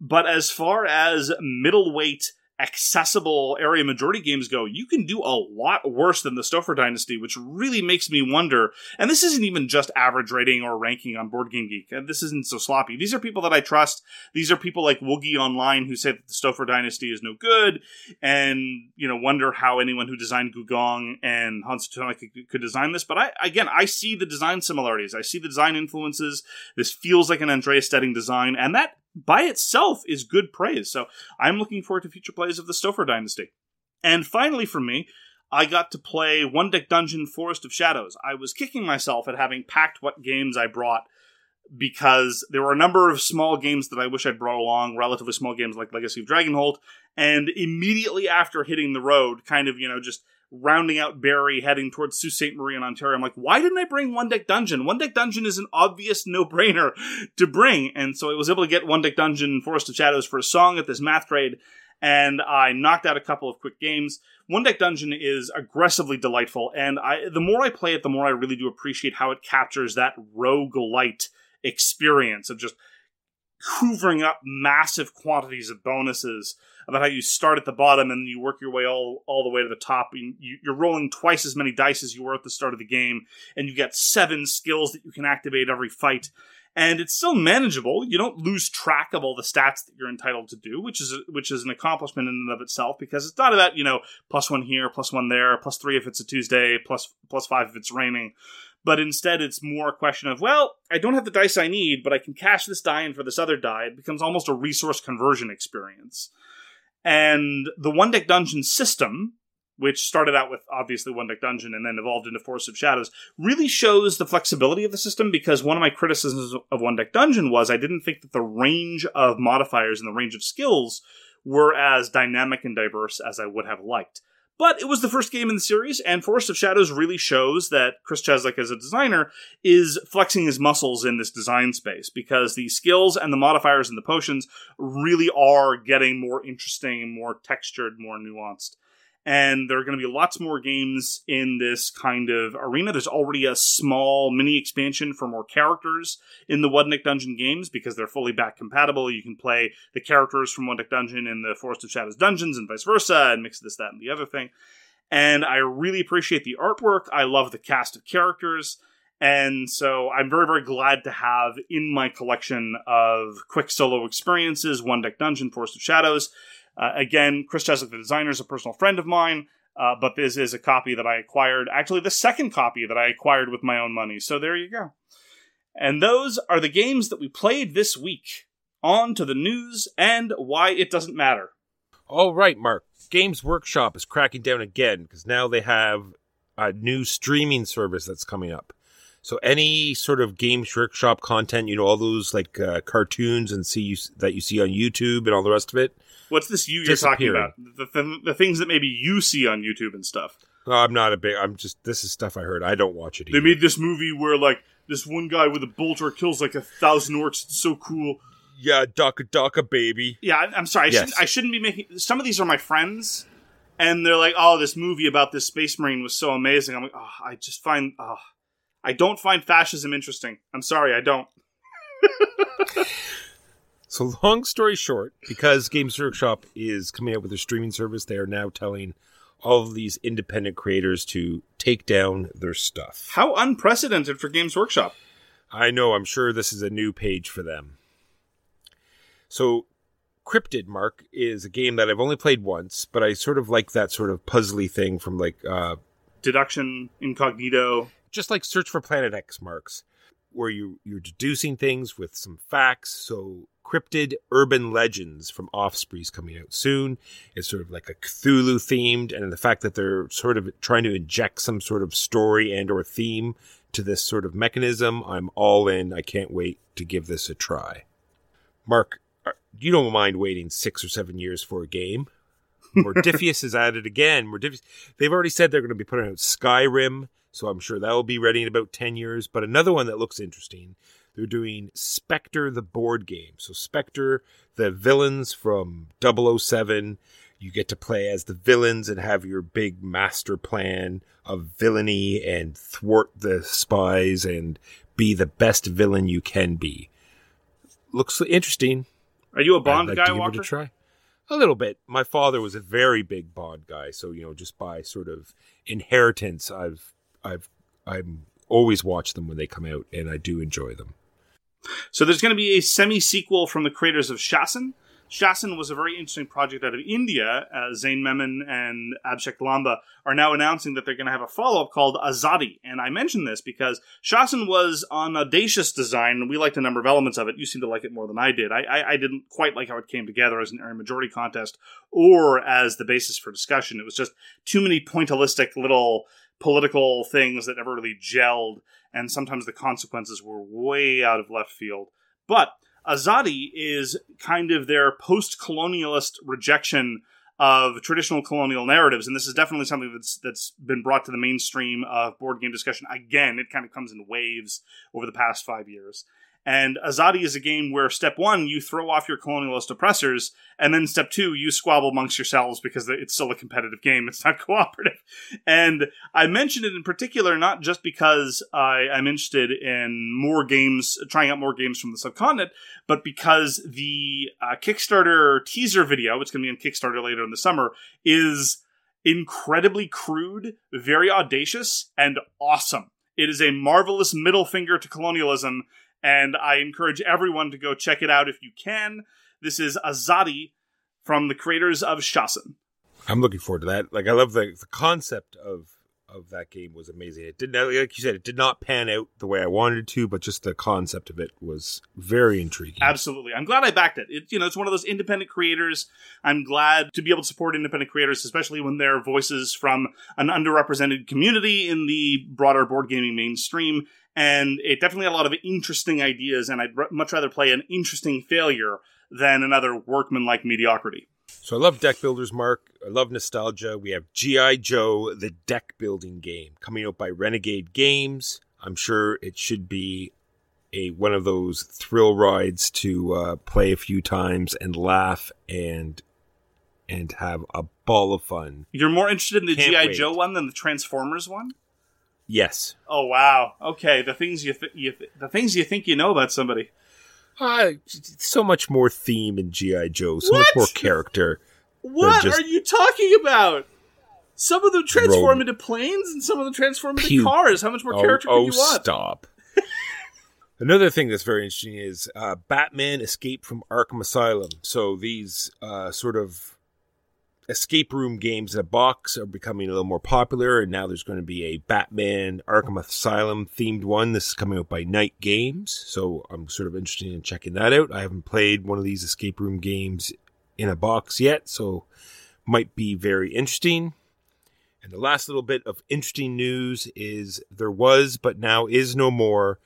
But as far as middleweight accessible area majority games go, you can do a lot worse than the Stouffer Dynasty, which really makes me wonder. And this isn't even just average rating or ranking on Board Game Geek. This isn't so sloppy. These are people that I trust. These are people like Woogie Online who say that the Stouffer Dynasty is no good, and you know wonder how anyone who designed Gugong and Hans Teutonica could design this. But I again, I see the design similarities. I see the design influences. This feels like an Andreas Steding design, and that by itself is good praise. So I'm looking forward to future plays of the Stouffer Dynasty. And finally, for me, I got to play One Deck Dungeon Forest of Shadows. I was kicking myself at having packed what games I brought because there were a number of small games that I wish I'd brought along, relatively small games like Legacy of Dragonhold. and immediately after hitting the road, kind of, you know, just rounding out Barrie, heading towards Sault Ste. Marie in Ontario. I'm like, why didn't I bring One Deck Dungeon? One Deck Dungeon is an obvious no brainer to bring. And so I was able to get One Deck Dungeon Forest of Shadows for a song at this math trade, and I knocked out a couple of quick games. One Deck Dungeon is aggressively delightful, and I the more I play it, the more I really do appreciate how it captures that roguelite experience of just hoovering up massive quantities of bonuses about how you start at the bottom and you work your way all, all the way to the top. You, are rolling twice as many dice as you were at the start of the game, and you get seven skills that you can activate every fight. And it's still manageable. You don't lose track of all the stats that you're entitled to do, which is a, which is an accomplishment in and of itself. Because it's not about you know plus one here, plus one there, plus three if it's a Tuesday, plus plus five if it's raining but instead it's more a question of, well, I don't have the dice I need, but I can cash this die in for this other die. It becomes almost a resource conversion experience. And the one deck dungeon system, which started out with obviously one deck dungeon and then evolved into Forest of Shadows, really shows the flexibility of the system because one of my criticisms of one deck dungeon was I didn't think that the range of modifiers and the range of skills were as dynamic and diverse as I would have liked. But it was the first game in the series, and Forest of Shadows really shows that Chris Cieslik, as a designer, is flexing his muscles in this design space because the skills and the modifiers and the potions really are getting more interesting, more textured, more nuanced. And there are going to be lots more games in this kind of arena. There's already a small mini expansion for more characters in the One Dungeon games because they're fully back compatible. You can play the characters from One Dungeon in the Forest of Shadows dungeons and vice versa, and mix this, that, and the other thing. And I really appreciate the artwork. I love the cast of characters. And so I'm very, very glad to have in my collection of quick solo experiences One Deck Dungeon, Forest of Shadows, uh, again, Chris Cieslik, the designer, is a personal friend of mine, uh, but this is a copy that I acquired. Actually, the second copy that I acquired with my own money. So there you go. And those are the games that we played this week. On to the news and why it doesn't matter.
All right, Mark. Games Workshop is cracking down again because now they have a new streaming service that's coming up. So any sort of Games Workshop content, you know, all those like uh, cartoons and see you, that you see on YouTube and all the rest of it,
What's this you you're talking about? The, the, the things that maybe you see on YouTube and stuff.
No, I'm not a big. I'm just. This is stuff I heard. I don't watch it.
Either. They made this movie where like this one guy with a bolter kills like a thousand orcs. It's so cool.
Yeah, Daka Daka baby.
Yeah, I'm sorry. I, yes. shouldn't, I shouldn't be making. Some of these are my friends, and they're like, "Oh, this movie about this space marine was so amazing." I'm like, "Oh, I just find. Oh, I don't find fascism interesting. I'm sorry, I don't."
So, long story short, because Games Workshop is coming out with a streaming service, they are now telling all of these independent creators to take down their stuff.
How unprecedented for Games Workshop.
I know, I'm sure this is a new page for them. So, Cryptid Mark is a game that I've only played once, but I sort of like that sort of puzzly thing from like uh,
deduction, incognito,
just like Search for Planet X marks, where you you're deducing things with some facts. So cryptid urban legends from Osprey's coming out soon. It's sort of like a Cthulhu themed, and the fact that they're sort of trying to inject some sort of story and or theme to this sort of mechanism, I'm all in. I can't wait to give this a try. Mark, uh, you don't mind waiting six or seven years for a game. Modiphius is at it again. Modiphius, they've already said they're going to be putting out Skyrim, so I'm sure that will be ready in about 10 years. But another one that looks interesting they're doing Spectre the board game. So Spectre, the villains from 007, you get to play as the villains and have your big master plan of villainy and thwart the spies and be the best villain you can be. Looks interesting.
Are you a Bond like guy, Walker?
a try. A little bit. My father was a very big Bond guy, so you know, just by sort of inheritance, I've I've I'm always watch them when they come out, and I do enjoy them.
So there's going to be a semi sequel from the creators of Shasn. Shasn was a very interesting project out of India. Uh, Zain Memon and Abhishek Lamba are now announcing that they're going to have a follow up called Azadi. And I mention this because Shasn was on Audacious design, and we liked a number of elements of it. You seem to like it more than I did. I, I, I didn't quite like how it came together as an area majority contest or as the basis for discussion. It was just too many pointillistic little political things that never really gelled, and sometimes the consequences were way out of left field. But Azadi is kind of their post colonialist rejection of traditional colonial narratives, and this is definitely something that's that's been brought to the mainstream of board game discussion. Again, it kind of comes in waves over the past five years. And Azadi is a game where step one, you throw off your colonialist oppressors, and then step two, you squabble amongst yourselves because it's still a competitive game. It's not cooperative. And I mentioned it in particular not just because I, am interested in more games, trying out more games from the subcontinent, but because the uh, Kickstarter teaser video, which going to be on Kickstarter later in the summer, is incredibly crude, very audacious, and awesome. It is a marvelous middle finger to colonialism and I encourage everyone to go check it out if you can. This is Azadi from the creators of Shasn.
I'm looking forward to that. Like I love the the concept of of that game was amazing. It did not, like you said, it did not pan out the way I wanted it to, but just the concept of it was very intriguing.
Absolutely, I'm glad I backed it. it. You know, it's one of those independent creators. I'm glad to be able to support independent creators, especially when they're voices from an underrepresented community in the broader board gaming mainstream and it definitely had a lot of interesting ideas, and I'd r- much rather play an interesting failure than another workman-like mediocrity.
So I love deck builders, Mark. I love nostalgia. We have G.I. Joe, the deck building game, coming out by Renegade Games. I'm sure it should be a one of those thrill rides to uh, play a few times and laugh and and have a ball of fun.
You're more interested in the GI. Joe one than the Transformers one?
Yes.
Oh wow. Okay, the things you, th- you th- the things you think you know about somebody.
Uh, so much more theme in GI Joe. So
What?
much more character.
What are you talking about? Some of them transform into planes, and some of them transform into
Pew.
cars. How much more
oh,
character
oh,
can you want?
stop. Another thing that's very interesting is uh, Batman Escape from Arkham Asylum. So these uh, sort of escape room games in a box are becoming a little more popular, and now there's going to be a Batman Arkham Asylum themed one. This is coming out by Night Games, so I'm sort of interested in checking that out. I haven't played one of these escape room games in a box yet, so might be very interesting. And the last little bit of interesting news is there was, but now is no more,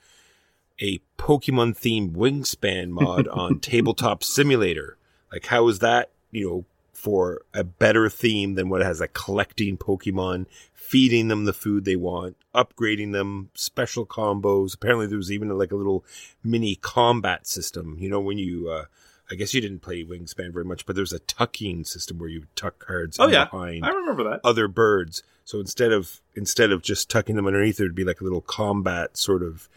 a Pokemon themed wingspan mod on Tabletop Simulator. Like, how is that, you know, for a better theme than what has a collecting Pokemon, feeding them the food they want, upgrading them, special combos. Apparently, there was even like a little mini combat system. You know, when you, uh, I guess you didn't play Wingspan very much, but there's a tucking system where you tuck cards
Oh yeah,
behind
I remember that.
other birds. So instead of instead of just tucking them underneath, there'd be like a little combat sort of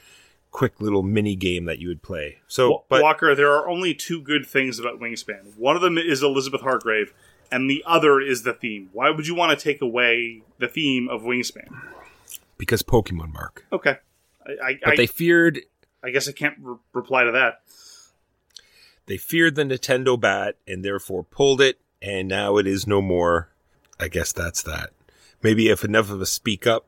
quick little mini game that you would play. So,
Wa-
but
Walker, there are only two good things about Wingspan. One of them is Elizabeth Hargrave, and the other is the theme. Why would you want to take away the theme of Wingspan?
because Pokemon Mark,
Okay, I, I,
but
I,
they feared
I guess I can't re- reply to that.
they feared the Nintendo bat and therefore pulled it, and now it is no more. I guess that's that. Maybe if enough of us speak up,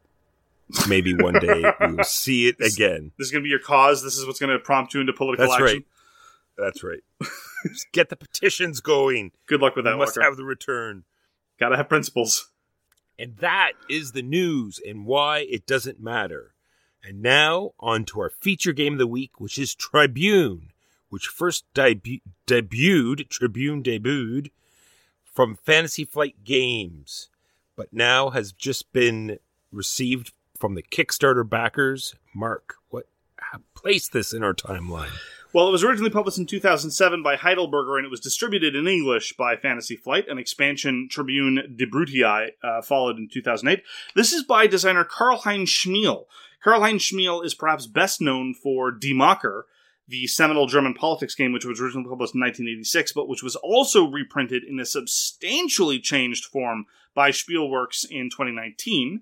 maybe one day we will see it again.
This is going to be your cause. This is what's going to prompt you into political
That's
action.
right. That's right. Just get the petitions going.
Good luck with
We
that,
must
Walker.
have the return.
Gotta have principles.
And that is the news and why it doesn't matter. And now on to our feature game of the week, which is Tribune, which first debu- debuted, Tribune debuted from Fantasy Flight Games, but now has just been received from the Kickstarter backers. Mark, what place this in our timeline?
Well, it was originally published in 2007 by Heidelberger and it was distributed in English by Fantasy Flight. An expansion, Tribune de Brutii, uh, followed in 2008. This is by designer Karl-Heinz Schmiel. Karl-Heinz Schmiel is perhaps best known for Die Macher, the seminal German politics game, which was originally published in 1986, but which was also reprinted in a substantially changed form by Spielworxx in 2019.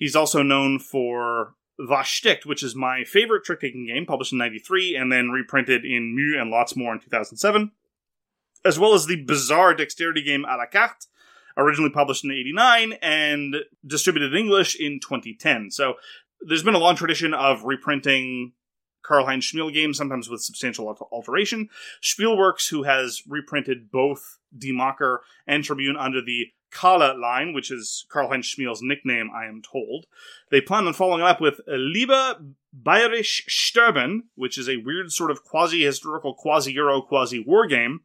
He's also known for Was sticht, which is my favorite trick taking game, published in 93 and then reprinted in Mu and lots more in 2007, as well as the bizarre dexterity game a la carte, originally published in 89 and distributed in English in 2010. So there's been a long tradition of reprinting Karl-Heinz Schmiel games, sometimes with substantial alteration. Spielworxx, who has reprinted both Die and Tribune under the Kala line, which is Karl-Heinz Schmiel's nickname, I am told. They plan on following up with Lieber Bayerisch Sterben, which is a weird sort of quasi-historical, quasi-Euro, quasi-war game.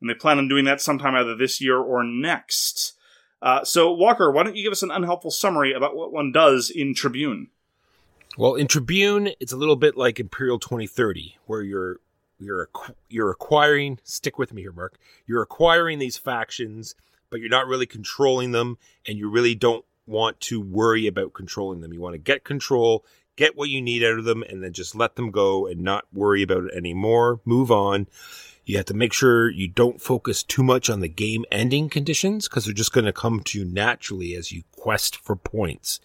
And they plan on doing that sometime either this year or next. Uh, so, Walker, why don't you give us an unhelpful summary about what one does in Tribune?
Well, in Tribune, it's a little bit like Imperial 2030, where you're you're you're acquiring. Stick with me here, Mark. You're acquiring these factions, but you're not really controlling them, and you really don't want to worry about controlling them. You want to get control, get what you need out of them, and then just let them go and not worry about it anymore. Move on. You have to make sure you don't focus too much on the game ending conditions because they're just going to come to you naturally as you quest for points.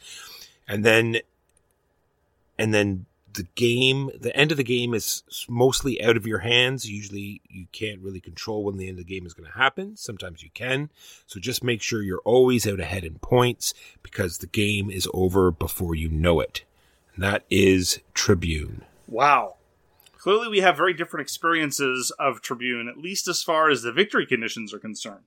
And then and then the game the end of the game is mostly out of your hands usually you can't really control when the end of the game is going to happen sometimes you can so just make sure you're always out ahead in points because the game is over before you know it and that is tribune
Wow. Clearly, we have very different experiences of Tribune, at least as far as the victory conditions are concerned.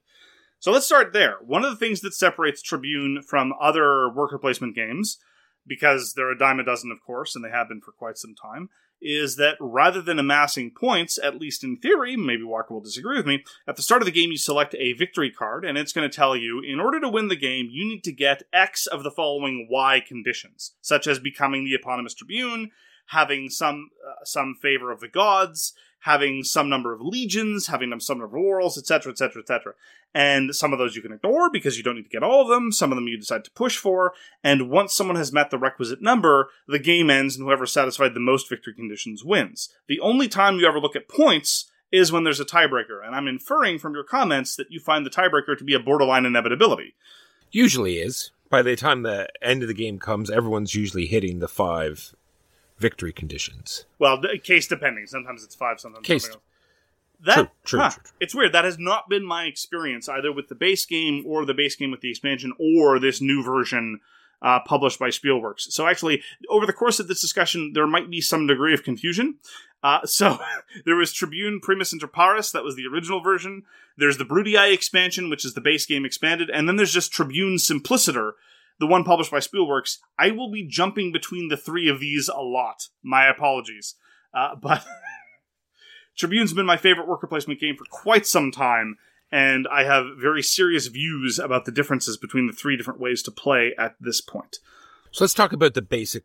So let's start there. One of the things that separates Tribune from other worker placement games, because they're a dime a dozen, of course, and they have been for quite some time, is that rather than amassing points, at least in theory, maybe Walker will disagree with me, at the start of the game you select a victory card, and it's going to tell you, in order to win the game, you need to get X of the following Y conditions, such as becoming the eponymous Tribune, having some uh, some favor of the gods, having some number of legions, having some number of laurels, etc., etc., etc. And some of those you can ignore because you don't need to get all of them. Some of them you decide to push for. And once someone has met the requisite number, the game ends and whoever satisfied the most victory conditions wins. The only time you ever look at points is when there's a tiebreaker. And I'm inferring from your comments that you find the tiebreaker to be a borderline inevitability.
Usually is. By the time the end of the game comes, everyone's usually hitting the five victory conditions.
Well, case depending. Sometimes it's five, sometimes
case.
something else. That,
True, true,
huh,
true, true.
It's weird. That has not been my experience either with the base game or the base game with the expansion or this new version uh, published by Spielworxx. So actually, over the course of this discussion, there might be some degree of confusion. Uh, so there was Tribune Primus Inter Pares, that was the original version. There's the Brudii expansion, which is the base game expanded, and then there's just Tribune Simpliciter, the one published by Spielworxx. I will be jumping between the three of these a lot. My apologies. Uh, but Tribune's been my favorite worker placement game for quite some time, and I have very serious views about the differences between the three different ways to play at this point.
So let's talk about the basic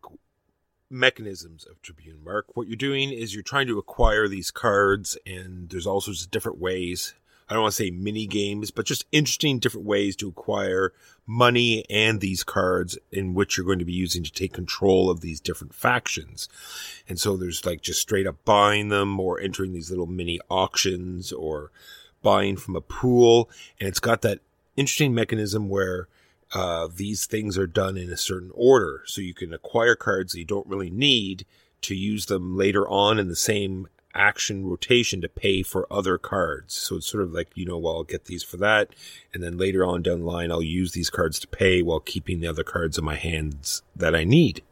mechanisms of Tribune, Mark. What you're doing is you're trying to acquire these cards, and there's all sorts of different ways. I don't want to say mini games, but just interesting different ways to acquire money and these cards in which you're going to be using to take control of these different factions. And so there's like just straight up buying them or entering these little mini auctions or buying from a pool. And it's got that interesting mechanism where uh, these things are done in a certain order. So you can acquire cards that you don't really need to use them later on in the same action rotation to pay for other cards. So it's sort of like, you know, well, I'll get these for that. And then later on down the line, I'll use these cards to pay while keeping the other cards in my hands that I need.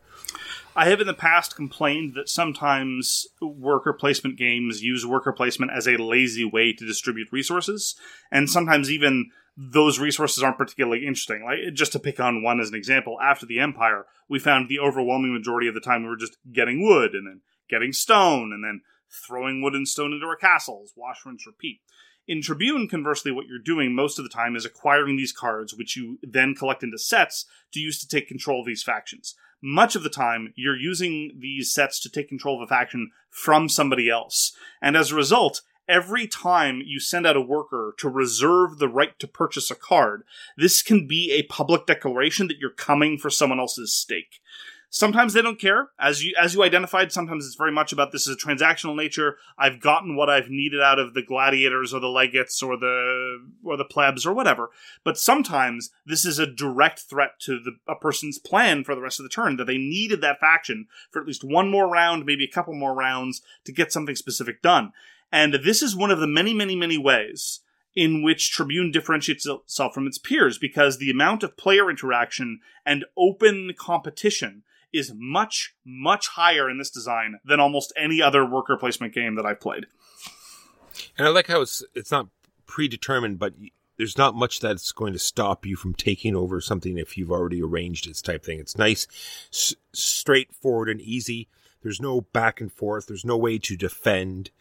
I have in the past complained that sometimes worker placement games use worker placement as a lazy way to distribute resources, and sometimes even those resources aren't particularly interesting. Like just to pick on one as an example, after the Empire, we found the overwhelming majority of the time we were just getting wood and then getting stone and then throwing wood and stone into our castles, wash, rinse, repeat. In Tribune, conversely, what you're doing most of the time is acquiring these cards, which you then collect into sets to use to take control of these factions. Much of the time, you're using these sets to take control of a faction from somebody else. And as a result, every time you send out a worker to reserve the right to purchase a card, this can be a public declaration that you're coming for someone else's stake. Sometimes they don't care, as you as you identified. Sometimes it's very much about this is a transactional nature. I've gotten what I've needed out of the gladiators or the legates or the or the plebs or whatever. But sometimes this is a direct threat to the, a person's plan for the rest of the turn that they needed that faction for at least one more round, maybe a couple more rounds to get something specific done. And this is one of the many, many, many ways in which Tribune differentiates itself from its peers because the amount of player interaction and open competition is much, much higher in this design than almost any other worker placement game that I've played.
And I like how it's it's not predetermined, but there's not much that's going to stop you from taking over something if you've already arranged it. Type thing. It's nice, s- straightforward, and easy. There's no back and forth. There's no way to defend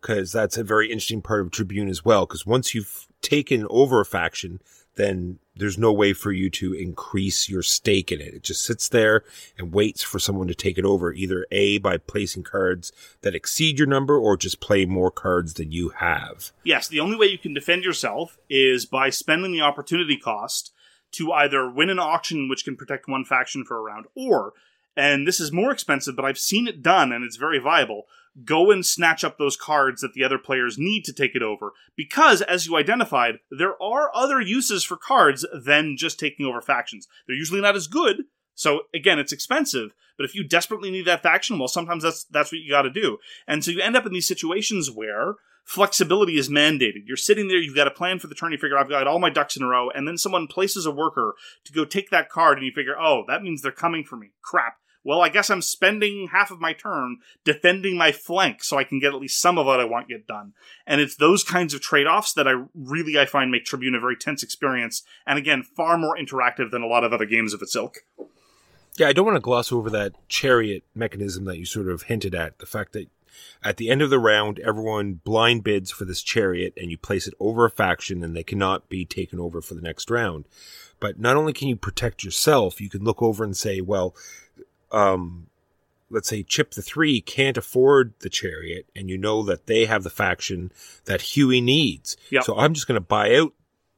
because that's a very interesting part of Tribune as well. Because once you've taken over a faction, then there's no way for you to increase your stake in it. It just sits there and waits for someone to take it over, either A, by placing cards that exceed your number, or just play more cards than you have.
Yes, the only way you can defend yourself is by spending the opportunity cost to either win an auction which can protect one faction for a round, or, and this is more expensive, but I've seen it done and it's very viable, go and snatch up those cards that the other players need to take it over. Because, as you identified, there are other uses for cards than just taking over factions. They're usually not as good, so again, it's expensive, but if you desperately need that faction, well, sometimes that's that's what you got to do. And so you end up in these situations where flexibility is mandated. You're sitting there, you've got a plan for the turn, you figure I've got all my ducks in a row, and then someone places a worker to go take that card, and you figure, oh, that means they're coming for me. Crap. Well, I guess I'm spending half of my turn defending my flank so I can get at least some of what I want get done. And it's those kinds of trade-offs that I really I find make Tribune a very tense experience, and again, far more interactive than a lot of other games of its ilk.
Yeah, I don't want to gloss over that chariot mechanism that you sort of hinted at. The fact that at the end of the round, everyone blind bids for this chariot and you place it over a faction and they cannot be taken over for the next round. But not only can you protect yourself, you can look over and say, well, um, let's say Chip the Three can't afford the chariot, and you know that they have the faction that Huey needs.
Yep.
So I'm just going to buy out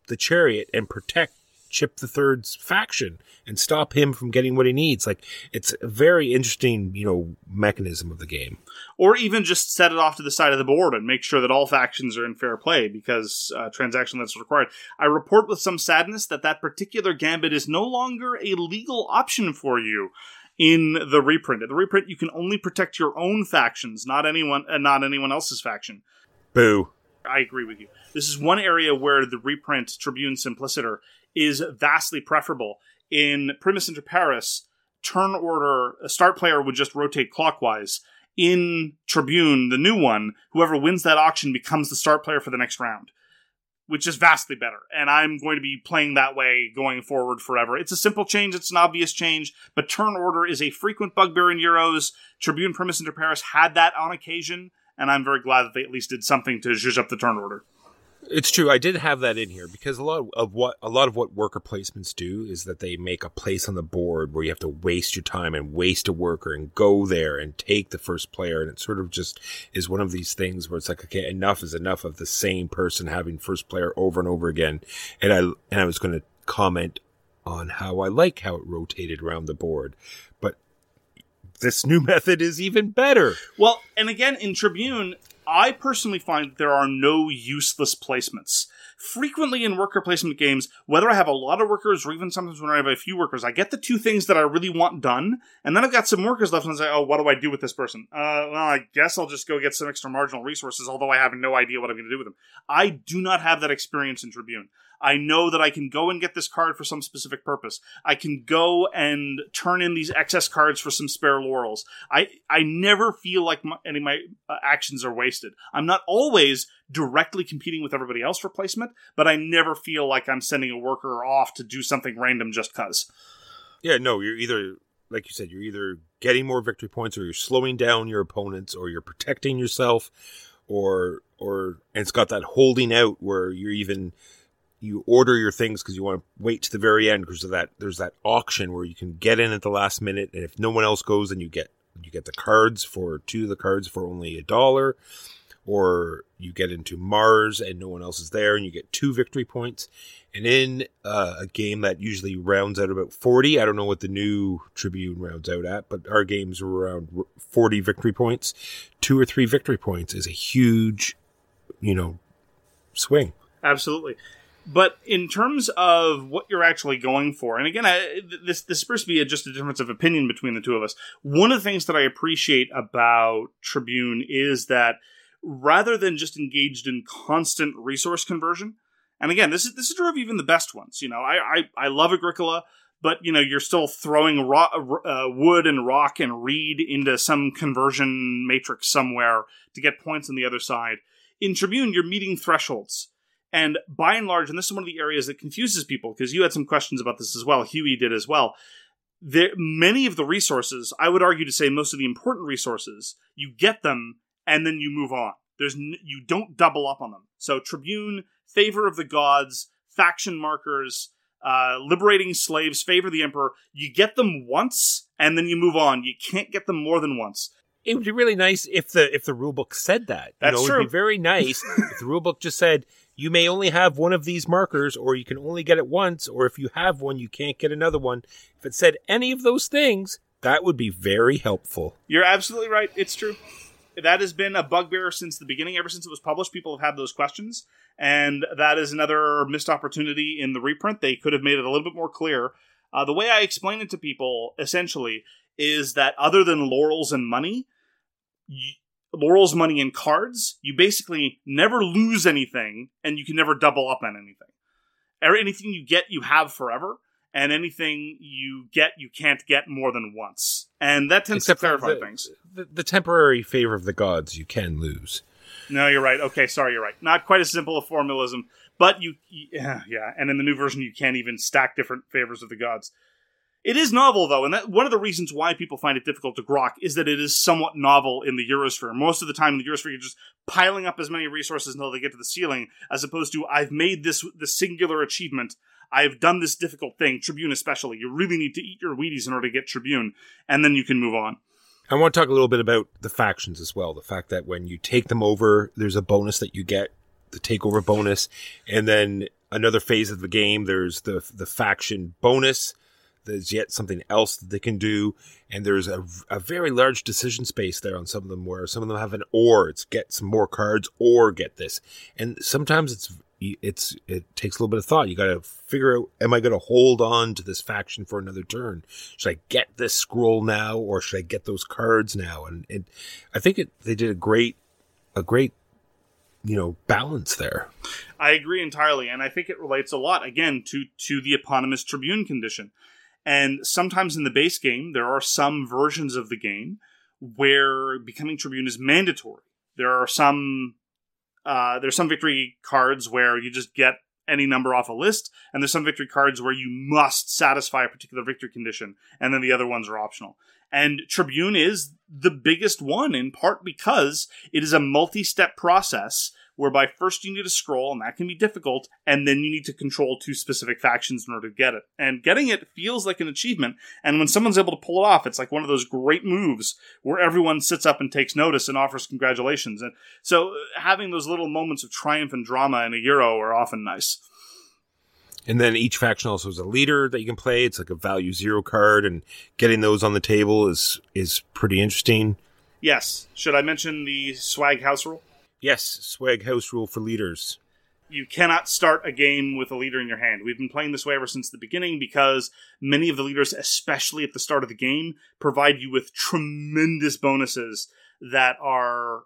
the chariot and protect Chip the Third's faction and stop him from getting what he needs. Like it's a very interesting, you know, mechanism of the game.
or even just set it off to the side of the board and make sure that all factions are in fair play because uh, transaction that's required. I report with some sadness that that particular gambit is no longer a legal option for you in the reprint. In the reprint, you can only protect your own factions, not anyone, uh, not anyone else's faction.
Boo.
I agree with you. This is one area where the reprint Tribune Simpliciter is vastly preferable. In Primus Inter Pares, turn order, a start player would just rotate clockwise. In Tribune, the new one, whoever wins that auction becomes the start player for the next round, which is vastly better. And I'm going to be playing that way going forward forever. It's a simple change, it's an obvious change, but turn order is a frequent bugbear in Euros. Tribune Primus Inter Pares had that on occasion, and I'm very glad that they at least did something to zhuzh up the turn order.
It's true. I did have that in here because a lot of what a lot of what worker placements do is that they make a place on the board where you have to waste your time and waste a worker and go there and take the first player, and it sort of just is one of these things where it's like, okay, enough is enough of the same person having first player over and over again. And I and I was going to comment on how I like how it rotated around the board, but this new method is even better.
Well, and again, in Tribune, I personally find there are no useless placements. Frequently in worker placement games, whether I have a lot of workers or even sometimes when I have a few workers, I get the two things that I really want done, and then I've got some workers left and I say, oh, what do I do with this person? Uh, well, I guess I'll just go get some extra marginal resources, although I have no idea what I'm going to do with them. I do not have that experience in Tribune. I know that I can go and get this card for some specific purpose. I can go and turn in these excess cards for some spare laurels. I I never feel like my, any of my uh, actions are wasted. I'm not always directly competing with everybody else for placement, but I never feel like I'm sending a worker off to do something random just cuz.
Yeah, no, you're either like you said, you're either getting more victory points or you're slowing down your opponents or you're protecting yourself or or and it's got that holding out where you're even you order your things because you want to wait to the very end because of that there's that auction where you can get in at the last minute and if no one else goes then you get you get the cards for two of the cards for only a dollar or you get into Mars and no one else is there and you get two victory points. And in uh, a game that usually rounds out about 40, I don't know what the new Tribune rounds out at, but our games are around 40 victory points. Two or three victory points is a huge, you know, swing.
Absolutely. But in terms of what you're actually going for, and again, I, this this supposed to be a, just a difference of opinion between the two of us. One of the things that I appreciate about Tribune is that rather than just engaged in constant resource conversion, and again, this is this is true of even the best ones. You know, I I, I love Agricola, but you know, you're still throwing ro- uh, wood and rock and reed into some conversion matrix somewhere to get points on the other side. In Tribune, you're meeting thresholds. And by and large, and this is one of the areas that confuses people, because you had some questions about this as well, Huey did as well. There, many of the resources, I would argue to say most of the important resources, you get them and then you move on. There's n- you don't double up on them. So Tribune, favor of the gods, faction markers, uh, liberating slaves, favor the emperor. You get them once and then you move on. You can't get them more than once.
It would be really nice if the if the rulebook said that.
That's
you know, It
true.
would be very nice if the rulebook just said you may only have one of these markers, or you can only get it once, or if you have one, you can't get another one. If it said any of those things, that would be very helpful.
You're absolutely right. It's true. That has been a bugbear since the beginning. Ever since it was published, people have had those questions, and that is another missed opportunity in the reprint. They could have made it a little bit more clear. Uh, the way I explain it to people, essentially, is that other than laurels and money, laurels, money, in cards, you basically never lose anything, and you can never double up on anything. Anything you get, you have forever, and anything you get, you can't get more than once. And that tends
Except
to clarify
the,
things.
The, the temporary favor of the gods you can lose.
No, you're right. Okay, sorry, you're right. Not quite as simple a formalism, but you, yeah, yeah. And in the new version, you can't even stack different favors of the gods. It is novel though, and that one of the reasons why people find it difficult to grok is that it is somewhat novel in the Eurosphere. Most of the time in the Eurosphere, you're just piling up as many resources until they get to the ceiling, as opposed to I've made this the singular achievement. I've done this difficult thing, Tribune especially. You really need to eat your Wheaties in order to get Tribune, and then you can move on.
I want to talk a little bit about the factions as well. The fact that when you take them over, there's a bonus that you get, the takeover bonus, and then another phase of the game, there's the the faction bonus. There's yet something else that they can do, and there's a, a very large decision space there on some of them, where some of them have an or it's get some more cards or get this, and sometimes it's it's it takes a little bit of thought. You got to figure out: Am I going to hold on to this faction for another turn? Should I get this scroll now, or should I get those cards now? And it, I think it they did a great a great you know balance there.
I agree entirely, and I think it relates a lot again to to the eponymous Tribune condition. And sometimes in the base game, there are some versions of the game where becoming Tribune is mandatory. There are some uh, there's some victory cards where you just get any number off a list, and there's some victory cards where you must satisfy a particular victory condition, and then the other ones are optional. And Tribune is the biggest one in part because it is a multi step process whereby first you need to scroll, and that can be difficult, and then you need to control two specific factions in order to get it. And getting it feels like an achievement, and when someone's able to pull it off, it's like one of those great moves where everyone sits up and takes notice and offers congratulations. And so uh, having those little moments of triumph and drama in a Euro are often nice.
And then each faction also has a leader that you can play. It's like a value zero card, and getting those on the table is is pretty interesting.
Yes. Should I mention the swag house rule?
Yes, swag house rule for leaders.
You cannot start a game with a leader in your hand. We've been playing this way ever since the beginning because many of the leaders, especially at the start of the game, provide you with tremendous bonuses that are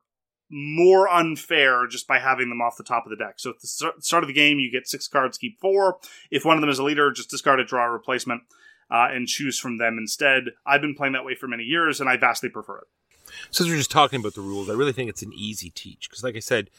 more unfair just by having them off the top of the deck. So at the start of the game, you get six cards, keep four. If one of them is a leader, just discard it, draw a replacement, uh, and choose from them instead. I've been playing that way for many years, and I vastly prefer it
since we're just talking about the rules, I really think it's an easy teach because, like I said,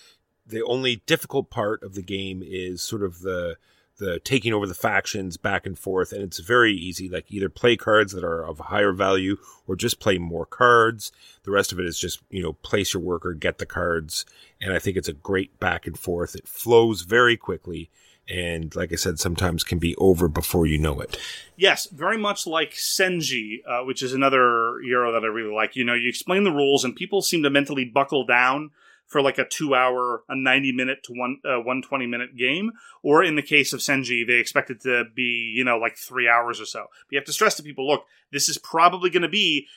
the only difficult part of the game is sort of the the taking over the factions back and forth, and it's very easy. Like either play cards that are of higher value, or just play more cards. The rest of it is just you know place your worker, get the cards, and I think it's a great back and forth. It flows very quickly and like I said, sometimes can be over before you know it.
Yes, very much like Senji, uh, which is another Euro that I really like. You know, you explain the rules, and people seem to mentally buckle down for like a two-hour, a ninety-minute to one uh, one twenty-minute game, or in the case of Senji, they expect it to be you know like three hours or so. But you have to stress to people, look, this is probably going to be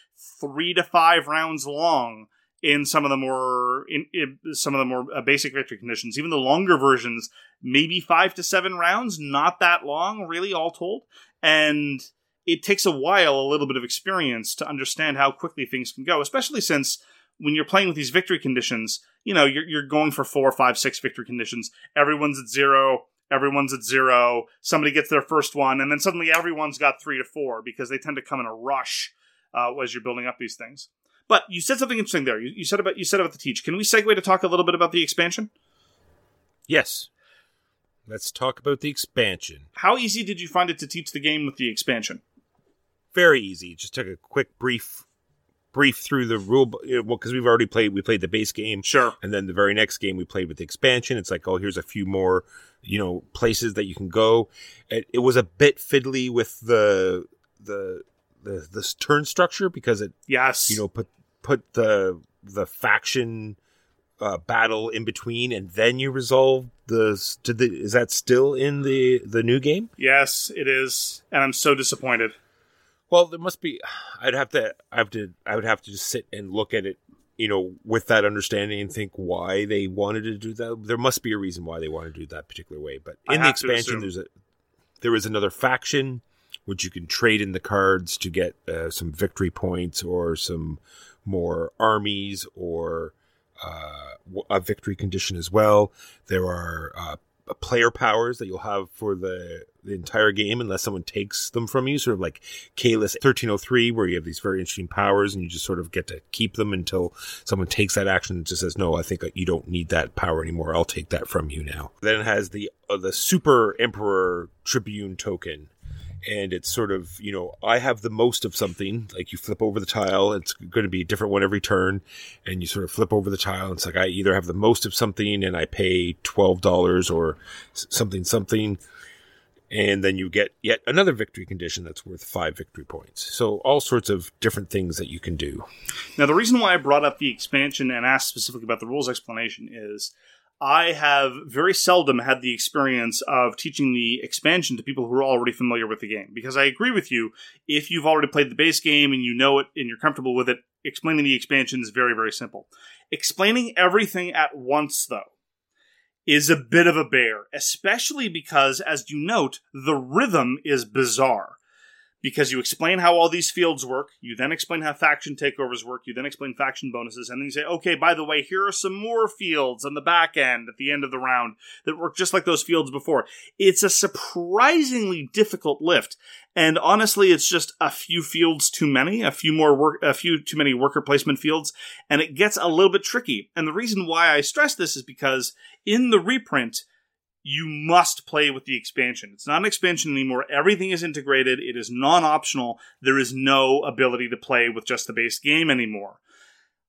three to five rounds long in some of the more in, in some of the more uh, basic victory conditions. Even the longer versions, maybe five to seven rounds, not that long, really, all told. And it takes a while, a little bit of experience to understand how quickly things can go, especially since when you're playing with these victory conditions, you know, you're, you're going for four, five, six victory conditions. Everyone's at zero. Everyone's at zero. Somebody gets their first one, and then suddenly everyone's got three to four because they tend to come in a rush uh, as you're building up these things. But you said something interesting there. You, you said about you said about the teach. Can we segue to talk a little bit about the expansion?
Yes. Let's talk about the expansion.
How easy did you find it to teach the game with the expansion?
Very easy. Just took a quick brief brief through the rule well because we've already played we played the base game
sure
and then the very next game we played with the expansion it's like oh here's a few more you know places that you can go it, it was a bit fiddly with the the the the turn structure because it
yes
you know put put the the faction uh, battle in between, and then you resolve the. The is that still in the the new game?
Yes, it is, and I'm so disappointed.
Well, there must be. I'd have to. I have to. I would have to just sit and look at it, you know, with that understanding and think why they wanted to do that. There must be a reason why they want to do that particular way. But in the expansion, there's a there is another faction which you can trade in the cards to get uh, some victory points or some more armies or uh, a victory condition as well. There are uh, player powers that you'll have for the, the entire game unless someone takes them from you, sort of like Caylus 1303, where you have these very interesting powers and you just sort of get to keep them until someone takes that action and just says, no, I think you don't need that power anymore. I'll take that from you now. Then it has the, uh, the Super Emperor Tribune token and it's sort of you know i have the most of something like you flip over the tile it's going to be a different one every turn and you sort of flip over the tile it's like i either have the most of something and i pay $12 or something something and then you get yet another victory condition that's worth five victory points. So all sorts of different things that you can do.
Now, the reason why I brought up the expansion and asked specifically about the rules explanation is I have very seldom had the experience of teaching the expansion to people who are already familiar with the game. Because I agree with you, if you've already played the base game and you know it and you're comfortable with it, explaining the expansion is very, very simple. Explaining everything at once, though, is a bit of a bear, especially because, as you note, the rhythm is bizarre. Because you explain how all these fields work, you then explain how faction takeovers work, you then explain faction bonuses, and then you say, okay, by the way, here are some more fields on the back end at the end of the round that work just like those fields before. It's a surprisingly difficult lift, and honestly, it's just a few fields too many, a few more work, a few too many worker placement fields, and it gets a little bit tricky. And the reason why I stress this is because in the reprint, you must play with the expansion. It's not an expansion anymore. Everything is integrated. It is non optional. There is no ability to play with just the base game anymore.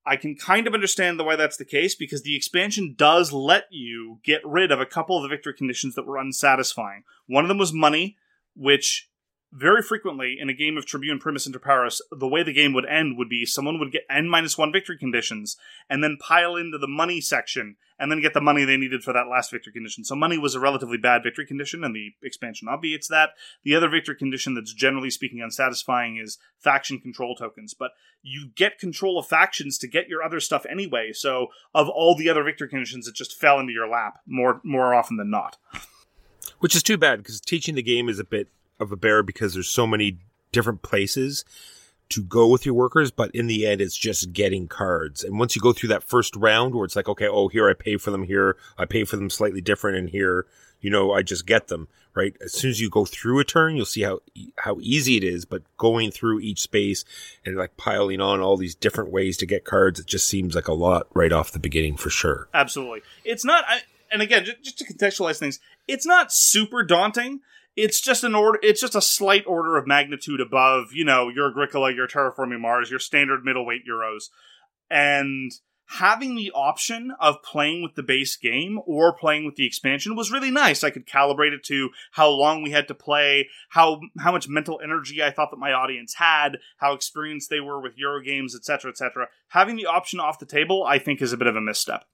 I can kind of understand why that's the case because the expansion does let you get rid of a couple of the victory conditions that were unsatisfying. One of them was money, which very frequently in a game of Tribune Primus Inter Pares, the way the game would end would be someone would get n minus one victory conditions and then pile into the money section and then get the money they needed for that last victory condition. So money was a relatively bad victory condition, and the expansion obviates that. The other victory condition that's generally speaking unsatisfying is faction control tokens, but you get control of factions to get your other stuff anyway. So of all the other victory conditions, it just fell into your lap more more often than not.
Which is too bad because teaching the game is a bit of a bear because there's so many different places to go with your workers, but in the end, it's just getting cards. And once you go through that first round where it's like, okay, oh, here I pay for them, here I pay for them slightly different, and here, you know, I just get them, right? As soon as you go through a turn, you'll see how, how easy it is, but going through each space and like piling on all these different ways to get cards, it just seems like a lot right off the beginning for sure.
Absolutely. It's not, I, and again, just, just to contextualize things, it's not super daunting it's just an order it's just a slight order of magnitude above you know your agricola your terraforming mars your standard middleweight euros. And having the option of playing with the base game or playing with the expansion was really nice. I could calibrate it to how long we had to play how how much mental energy i thought that my audience had how experienced they were with euro games etc etc having the option off the table i think is a bit of a misstep.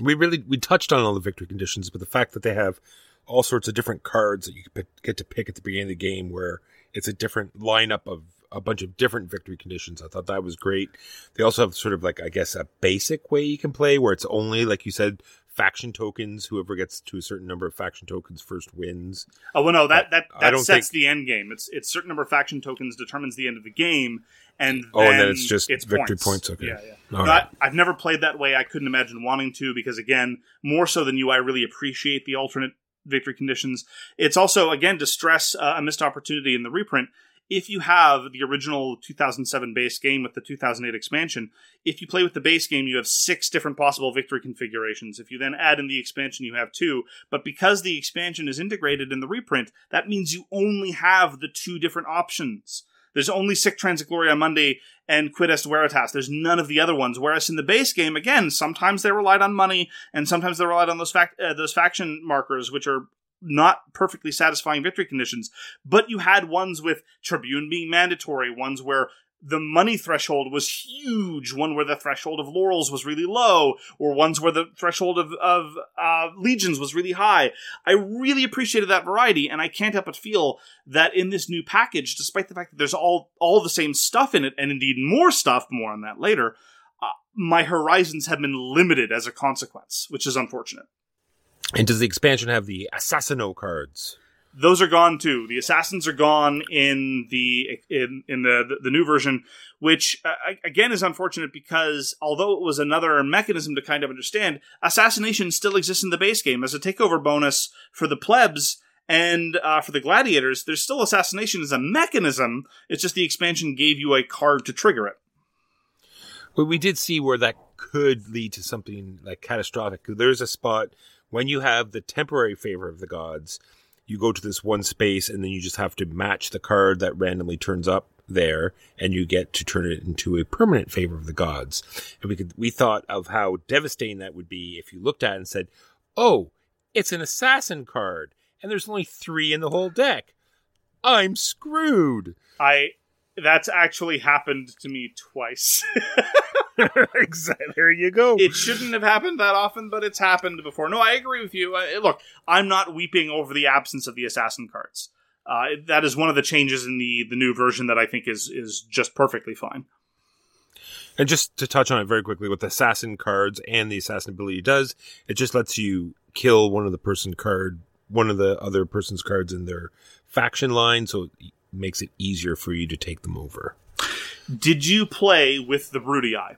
We really we touched on all the victory conditions but the fact that they have all sorts of different cards that you get to pick at the beginning of the game where it's a different lineup of a bunch of different victory conditions. I thought that was great. They also have sort of like, I guess, a basic way you can play where it's only, like you said, faction tokens. Whoever gets to a certain number of faction tokens first wins.
Oh well, no, that that, that sets think... the end game. It's it's certain number of faction tokens determines the end of the game, and
oh, and then it's just it's victory points. points. Okay,
yeah, yeah. Right. I, I've never played that way. I couldn't imagine wanting to because again, more so than you, I really appreciate the alternate victory conditions. It's also, again, to stress uh, a missed opportunity in the reprint. If you have the original 2007 base game with the 2008 expansion, if you play with the base game, you have six different possible victory configurations. If you then add in the expansion, you have two. But because the expansion is integrated in the reprint, that means you only have the two different options. There's only Sic Transit Gloria Mundi and Quid Est Veritas. There's none of the other ones. Whereas in the base game, again, sometimes they relied on money, and sometimes they relied on those fact uh, those faction markers, which are not perfectly satisfying victory conditions. But you had ones with Tribune being mandatory, ones where the money threshold was huge, one where the threshold of laurels was really low, or ones where the threshold of, of uh, legions was really high. I really appreciated that variety, and I can't help but feel that in this new package, despite the fact that there's all all the same stuff in it, and indeed more stuff, more on that later, uh, my horizons have been limited as a consequence, which is unfortunate.
And does the expansion have the Assassino cards?
Those are gone too. The assassins are gone in the in in the the, new version, which uh, again is unfortunate because although it was another mechanism to kind of understand, assassination still exists in the base game as a takeover bonus for the plebs and uh, for the gladiators. There's still assassination as a mechanism. It's just the expansion gave you a card to trigger it.
Well, we did see where that could lead to something like catastrophic. There's a spot when you have the temporary favor of the gods you go to this one space and then you just have to match the card that randomly turns up there and you get to turn it into a permanent favor of the gods. And we could, we thought of how devastating that would be if you looked at it and said, Oh, it's an assassin card. and there's only three in the whole deck. I'm screwed.
I that's actually happened to me twice.
exactly. There you go.
it shouldn't have happened that often, but it's happened before. No, I agree with you. Uh, look, I'm not weeping over the absence of the assassin cards. Uh, that is one of the changes in the the new version that I think is is just perfectly fine.
And just to touch on it very quickly, what the assassin cards and the assassin ability does, it just lets you kill one of the person card, one of the other person's cards in their faction line, so makes it easier for you to take them over.
Did you play with the Broody Eye?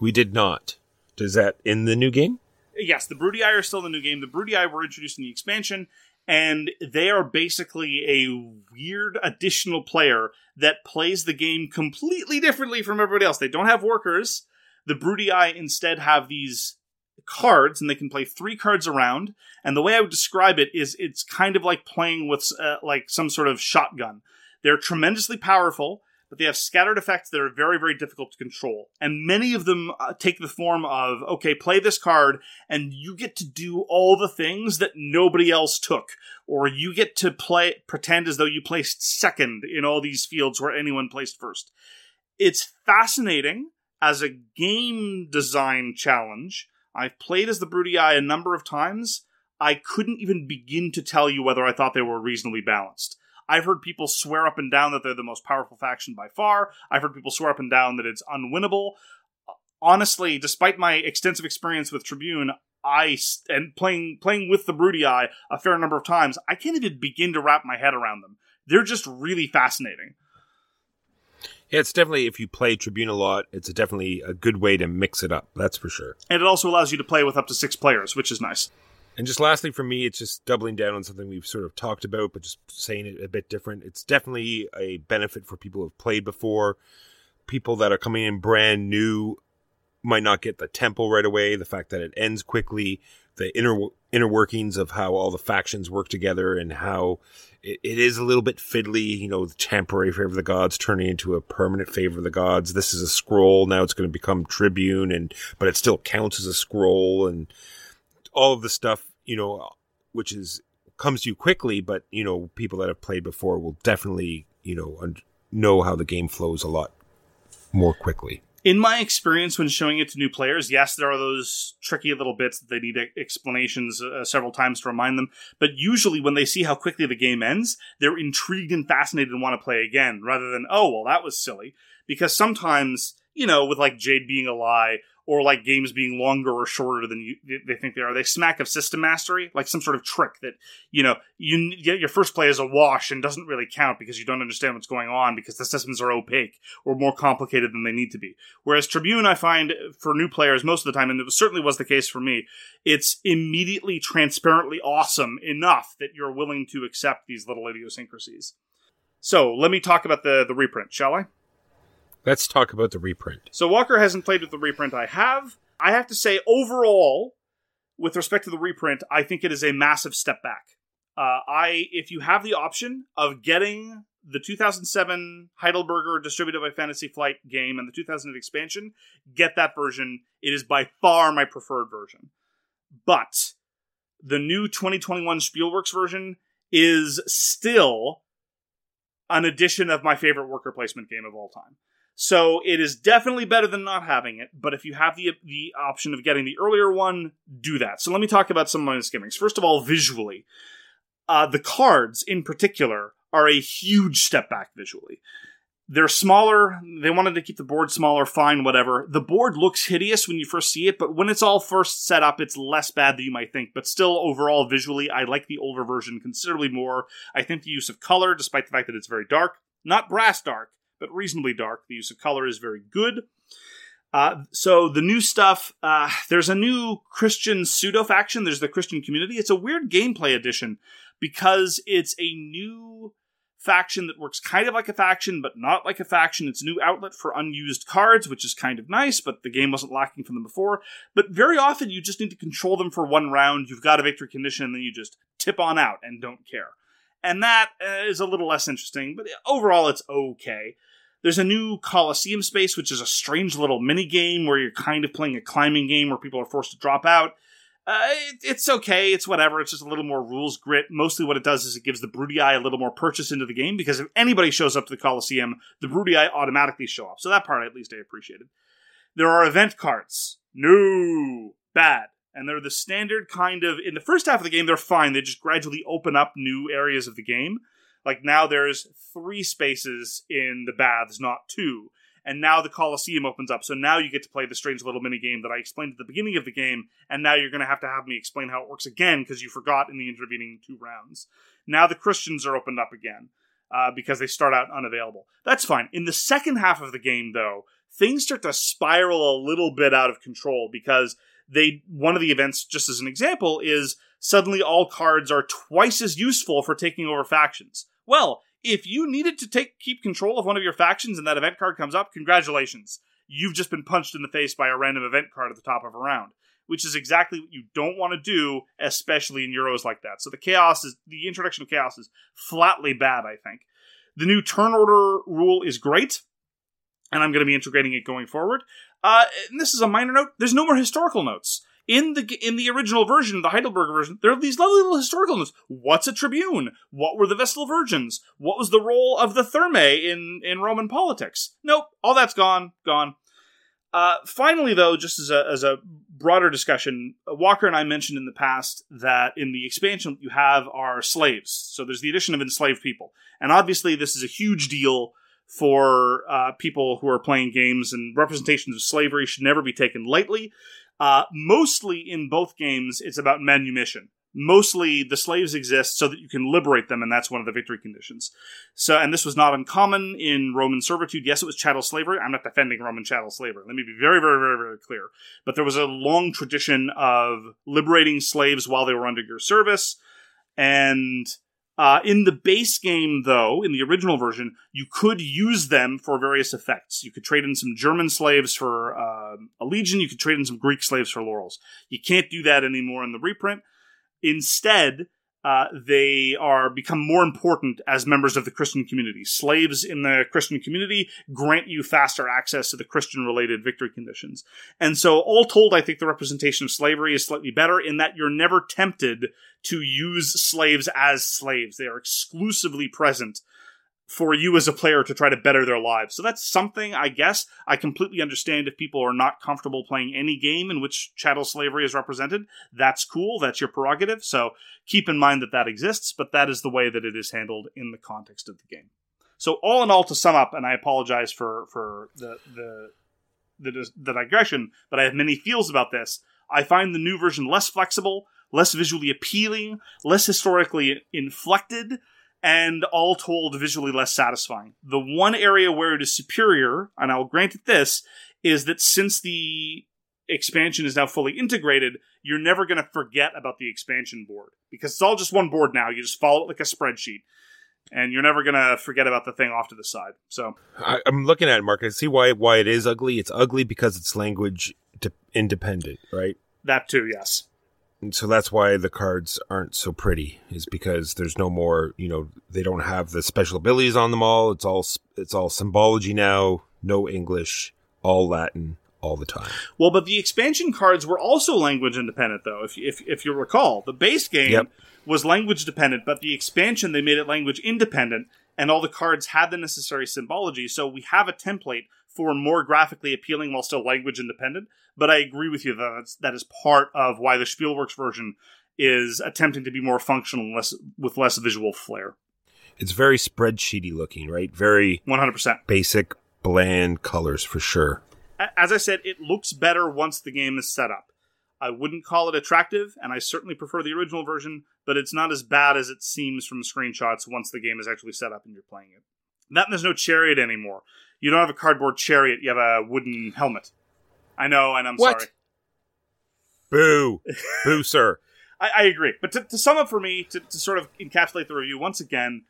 We did not. Is that in the new game?
Yes, the Broody Eye are still in the new game. The Broody Eye were introduced in the expansion, and they are basically a weird additional player that plays the game completely differently from everybody else. They don't have workers. The Broody Eye instead have these cards, and they can play three cards around. And the way I would describe it is, it's kind of like playing with uh, like some sort of shotgun. They're tremendously powerful, but they have scattered effects that are very, very difficult to control. And many of them uh, take the form of, okay, play this card, and you get to do all the things that nobody else took. Or you get to play, pretend as though you placed second in all these fields where anyone placed first. It's fascinating as a game design challenge. I've played as the Broody Eye a number of times. I couldn't even begin to tell you whether I thought they were reasonably balanced. I've heard people swear up and down that they're the most powerful faction by far. I've heard people swear up and down that it's unwinnable. Honestly, despite my extensive experience with Tribune, I and playing playing with the Broody Eye a fair number of times, I can't even begin to wrap my head around them. They're just really fascinating.
Yeah, it's definitely if you play Tribune a lot, it's definitely a good way to mix it up. That's for sure.
And it also allows you to play with up to six players, which is nice.
And just lastly, for me, it's just doubling down on something we've sort of talked about, but just saying it a bit different. It's definitely a benefit for people who have played before. People that are coming in brand new might not get the tempo right away. The fact that it ends quickly, the inner inner workings of how all the factions work together, and how it, it is a little bit fiddly. You know, the temporary favor of the gods turning into a permanent favor of the gods. This is a scroll now; it's going to become tribune, and but it still counts as a scroll, and all of the stuff, you know, which is comes to you quickly, but you know, people that have played before will definitely, you know, un- know how the game flows a lot more quickly.
In my experience when showing it to new players, yes, there are those tricky little bits that they need explanations uh, several times to remind them. But usually, when they see how quickly the game ends, they're intrigued and fascinated and want to play again, rather than, oh, well, that was silly. Because sometimes, you know, with like Jade being a lie, or like games being longer or shorter than you, they think they are. They smack of system mastery, like some sort of trick that you know you your first play is a wash and doesn't really count because you don't understand what's going on because the systems are opaque or more complicated than they need to be. Whereas Tribune, I find for new players most of the time, and it certainly was the case for me, it's immediately transparently awesome enough that you're willing to accept these little idiosyncrasies. So let me talk about the the reprint, shall I?
Let's talk about the reprint.
So Walker hasn't played with the reprint. I have. I have to say, overall, with respect to the reprint, I think it is a massive step back. Uh, I, if you have the option of getting the 2007 Heidelberger distributed by Fantasy Flight game and the 2008 expansion, get that version. It is by far my preferred version. But the new 2021 Spielworxx version is still an edition of my favorite worker placement game of all time. So it is definitely better than not having it, but if you have the the option of getting the earlier one, do that. So let me talk about some of my misgivings. First of all, visually, uh, the cards in particular are a huge step back visually. They're smaller. They wanted to keep the board smaller. Fine, whatever. The board looks hideous when you first see it, but when it's all first set up, it's less bad than you might think. But still, overall, visually, I like the older version considerably more. I think the use of color, despite the fact that it's very dark, not brass dark, but reasonably dark. The use of color is very good. Uh, so the new stuff, uh, there's a new Christian pseudo faction. There's the Christian community. It's a weird gameplay edition because it's a new faction that works kind of like a faction, but not like a faction. It's a new outlet for unused cards, which is kind of nice, but the game wasn't lacking from them before. But very often you just need to control them for one round. You've got a victory condition, and then you just tip on out and don't care. And that uh, a little less interesting, but overall it's okay. There's a new Coliseum space, which is a strange little mini game where you're kind of playing a climbing game where people are forced to drop out. Uh, it, it's okay. It's whatever. It's just a little more rules grit. Mostly what it does is it gives the Broody Eye a little more purchase into the game because if anybody shows up to the Coliseum, the Broody Eye automatically show up. So that part at least I appreciated. There are event cards. No. Bad. And they're the standard kind of, in the first half of the game, they're fine. They just gradually open up new areas of the game. Like now there's three spaces in the baths, not two and now the Coliseum opens up. So now you get to play the strange little mini game that I explained at the beginning of the game, and now you're going to have to have me explain how it works again because you forgot in the intervening two rounds. Now the Christians are opened up again uh, because they start out unavailable. That's fine. In the second half of the game, though, things start to spiral a little bit out of control because they one of the events, just as an example, is suddenly all cards are twice as useful for taking over factions. Well, if you needed to take keep control of one of your factions and that event card comes up, congratulations. You've just been punched in the face by a random event card at the top of a round, which is exactly what you don't want to do, especially in Euros like that. So the chaos is the introduction of chaos is flatly bad, I think. The new turn order rule is great, and I'm going to be integrating it going forward. Uh, and this is a minor note. There's no more historical notes in the in the original version, the Heidelberg version, there are these lovely little historical notes. What's a tribune? What were the Vestal Virgins? What was the role of the Thermae in in Roman politics? Nope, all that's gone, gone. Uh, finally, though, just as a as a broader discussion, Walker and I mentioned in the past that in the expansion you have our slaves. So there's the addition of enslaved people, and obviously this is a huge deal for uh, people who are playing games, and representations of slavery should never be taken lightly. Uh, mostly in both games, it's about manumission. Mostly the slaves exist so that you can liberate them, and that's one of the victory conditions. So, and this was not uncommon in Roman servitude. Yes, it was chattel slavery. I'm not defending Roman chattel slavery. Let me be very, very, very, very clear. But there was a long tradition of liberating slaves while they were under your service, and uh, in the base game, though, in the original version, you could use them for various effects. You could trade in some German slaves for uh, a legion. You could trade in some Greek slaves for laurels. You can't do that anymore in the reprint. Instead, uh, they are become more important as members of the Christian community. Slaves in the Christian community grant you faster access to the Christian related victory conditions. And so, all told, I think the representation of slavery is slightly better in that you're never tempted to use slaves as slaves. They are exclusively present for you as a player to try to better their lives. So that's something, I guess, I completely understand if people are not comfortable playing any game in which chattel slavery is represented. That's cool. That's your prerogative. So keep in mind that that exists, but that is the way that it is handled in the context of the game. So all in all, to sum up, and I apologize for for the the the, the digression, but I have many feels about this. I find the new version less flexible, less visually appealing, less historically inflected, and all told visually less satisfying. The one area where it is superior, and I'll grant it this, is that since the expansion is now fully integrated, you're never going to forget about the expansion board because it's all just one board now. You just follow it like a spreadsheet. And you're never gonna forget about the thing off to the side. So
I, am looking at it, Mark. I see why why it is ugly. It's ugly because it's language de- independent, right?
That too, yes.
So that's why the cards aren't so pretty is because there's no more you know they don't have the special abilities on them all. It's all it's all symbology now no english all latin all the time.
Well but the expansion cards were also language independent though if if, if you recall. The base game yep. was language dependent but the expansion they made it language independent and all the cards had the necessary symbology. So we have a template for more graphically appealing while still language independent. But I agree with you that that's, that is part of why the Spielworxx version is attempting to be more functional, less with less visual flair.
It's very spreadsheety looking, right? Very
one hundred percent
basic, bland colors for sure.
As I said, it looks better once the game is set up. I wouldn't call it attractive, and I certainly prefer the original version, but it's not as bad as it seems from screenshots once the game is actually set up and you're playing it. That and there's no chariot anymore. You don't have a cardboard chariot. You have a wooden helmet. I know, and I'm
what?
sorry.
Boo, boo, sir.
I, I, agree. But to, to, sum up for me, to, to sort of encapsulate the review once again,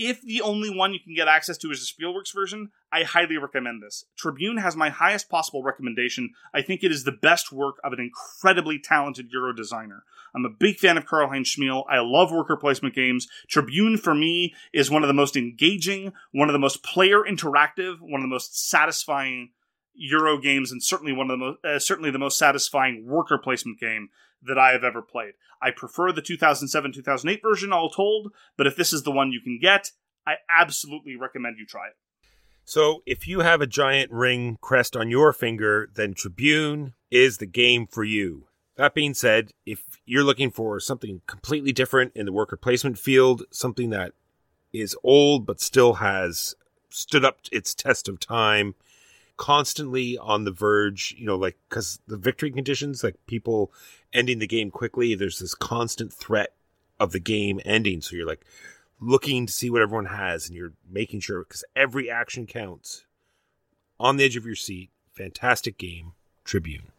if the only one you can get access to is the Spielworxx version, I highly recommend this. Tribune has my highest possible recommendation. I think it is the best work of an incredibly talented Euro designer. I'm a big fan of Karl Heinz Schmiel. I love worker placement games. Tribune, for me, is one of the most engaging, one of the most player interactive, one of the most satisfying Euro games, and certainly one of the most, uh, certainly the most satisfying worker placement game that I have ever played. I prefer the 2007 2008 version, all told, but if this is the one you can get, I absolutely recommend you try it.
So, if you have a giant ring crest on your finger, then Tribune is the game for you. That being said, if you're looking for something completely different in the worker placement field, something that is old but still has stood up its test of time, constantly on the verge, you know, like because the victory conditions, like people ending the game quickly, there's this constant threat of the game ending. So you're like looking to see what everyone has and you're making sure because every action counts. On the edge of your seat, fantastic game, Tribune.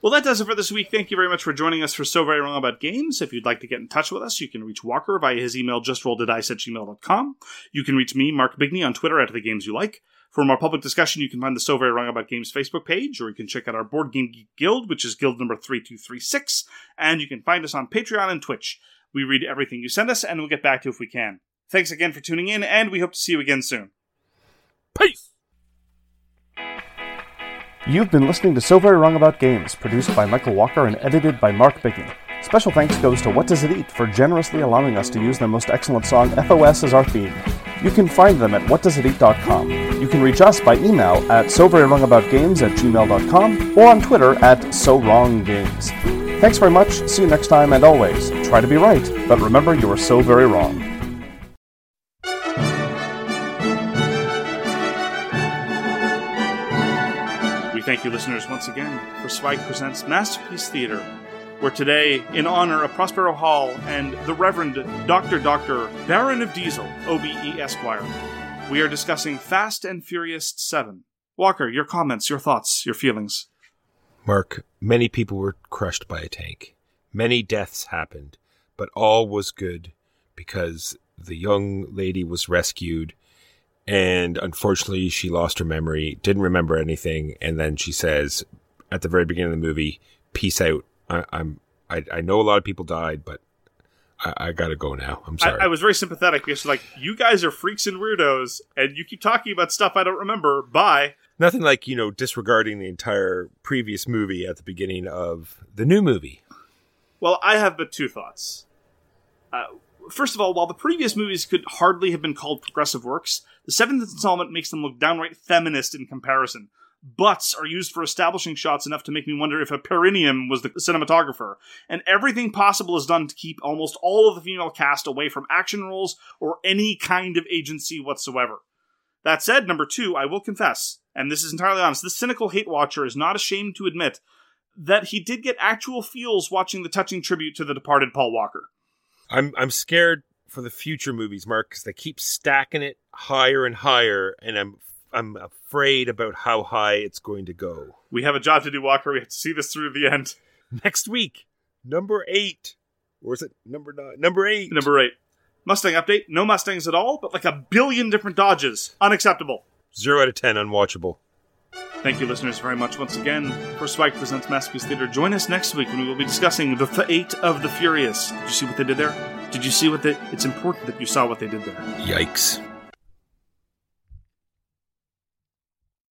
Well, that does it for this week. Thank you very much for joining us for So Very Wrong About Games. If you'd like to get in touch with us, you can reach Walker via his email, justrolledadice at gmail.com. You can reach me, Mark Bigney, on Twitter at The Games You Like. For more public discussion, you can find the So Very Wrong About Games Facebook page, or you can check out our Board Game Geek Guild, which is guild number 3236, and you can find us on Patreon and Twitch. We read everything you send us, and we'll get back to you if we can. Thanks again for tuning in, and we hope to see you again soon.
Peace!
You've been listening to So Very Wrong About Games, produced by Michael Walker and edited by Mark Bigney. Special thanks goes to What Does It Eat for generously allowing us to use their most excellent song, FOS, as our theme. You can find them at whatdoesiteat.com. You can reach us by email at soverywrongaboutgames at gmail.com or on Twitter at so wrong games. Thanks very much, see you next time, and always, try to be right, but remember you are so very wrong.
We thank you, listeners, once again for Swag Presents Masterpiece Theater, where today, in honor of Prospero Hall and the Reverend Dr. Dr. Baron of Diesel, OBE Esquire, we are discussing Fast and Furious 7. Walker, your comments, your thoughts, your feelings.
Mark, many people were crushed by a tank. Many deaths happened, but all was good because the young lady was rescued and unfortunately she lost her memory, didn't remember anything, and then she says at the very beginning of the movie, "Peace out. I, I'm I, I know a lot of people died, but I, I gotta go now. I'm sorry."
I, I was very sympathetic because, like, you guys are freaks and weirdos, and you keep talking about stuff I don't remember. Bye.
Nothing like you know disregarding the entire previous movie at the beginning of the new movie.
Well, I have but two thoughts. Uh, first of all, while the previous movies could hardly have been called progressive works, the seventh installment makes them look downright feminist in comparison. Butts are used for establishing shots enough to make me wonder if a perineum was the cinematographer, and everything possible is done to keep almost all of the female cast away from action roles or any kind of agency whatsoever. That said, number two, I will confess, and this is entirely honest, this cynical hate watcher is not ashamed to admit that he did get actual feels watching the touching tribute to the departed Paul Walker.
I'm I'm scared for the future movies, Mark, because they keep stacking it higher and higher, and I'm I'm afraid about how high it's going to go.
We have a job to do, Walker. We have to see this through to the end.
Next week, number eight, or is it number nine? Number eight.
Number eight. Mustang update. No Mustangs at all, but like a billion different Dodges. Unacceptable.
Zero out of ten, unwatchable.
Thank you, listeners, very much once again for Spike Presents Masterpiece Theater. Join us next week when we will be discussing the fate of the Furious. Did you see what they did there? Did you see what they? It's important that you saw what they did there.
Yikes.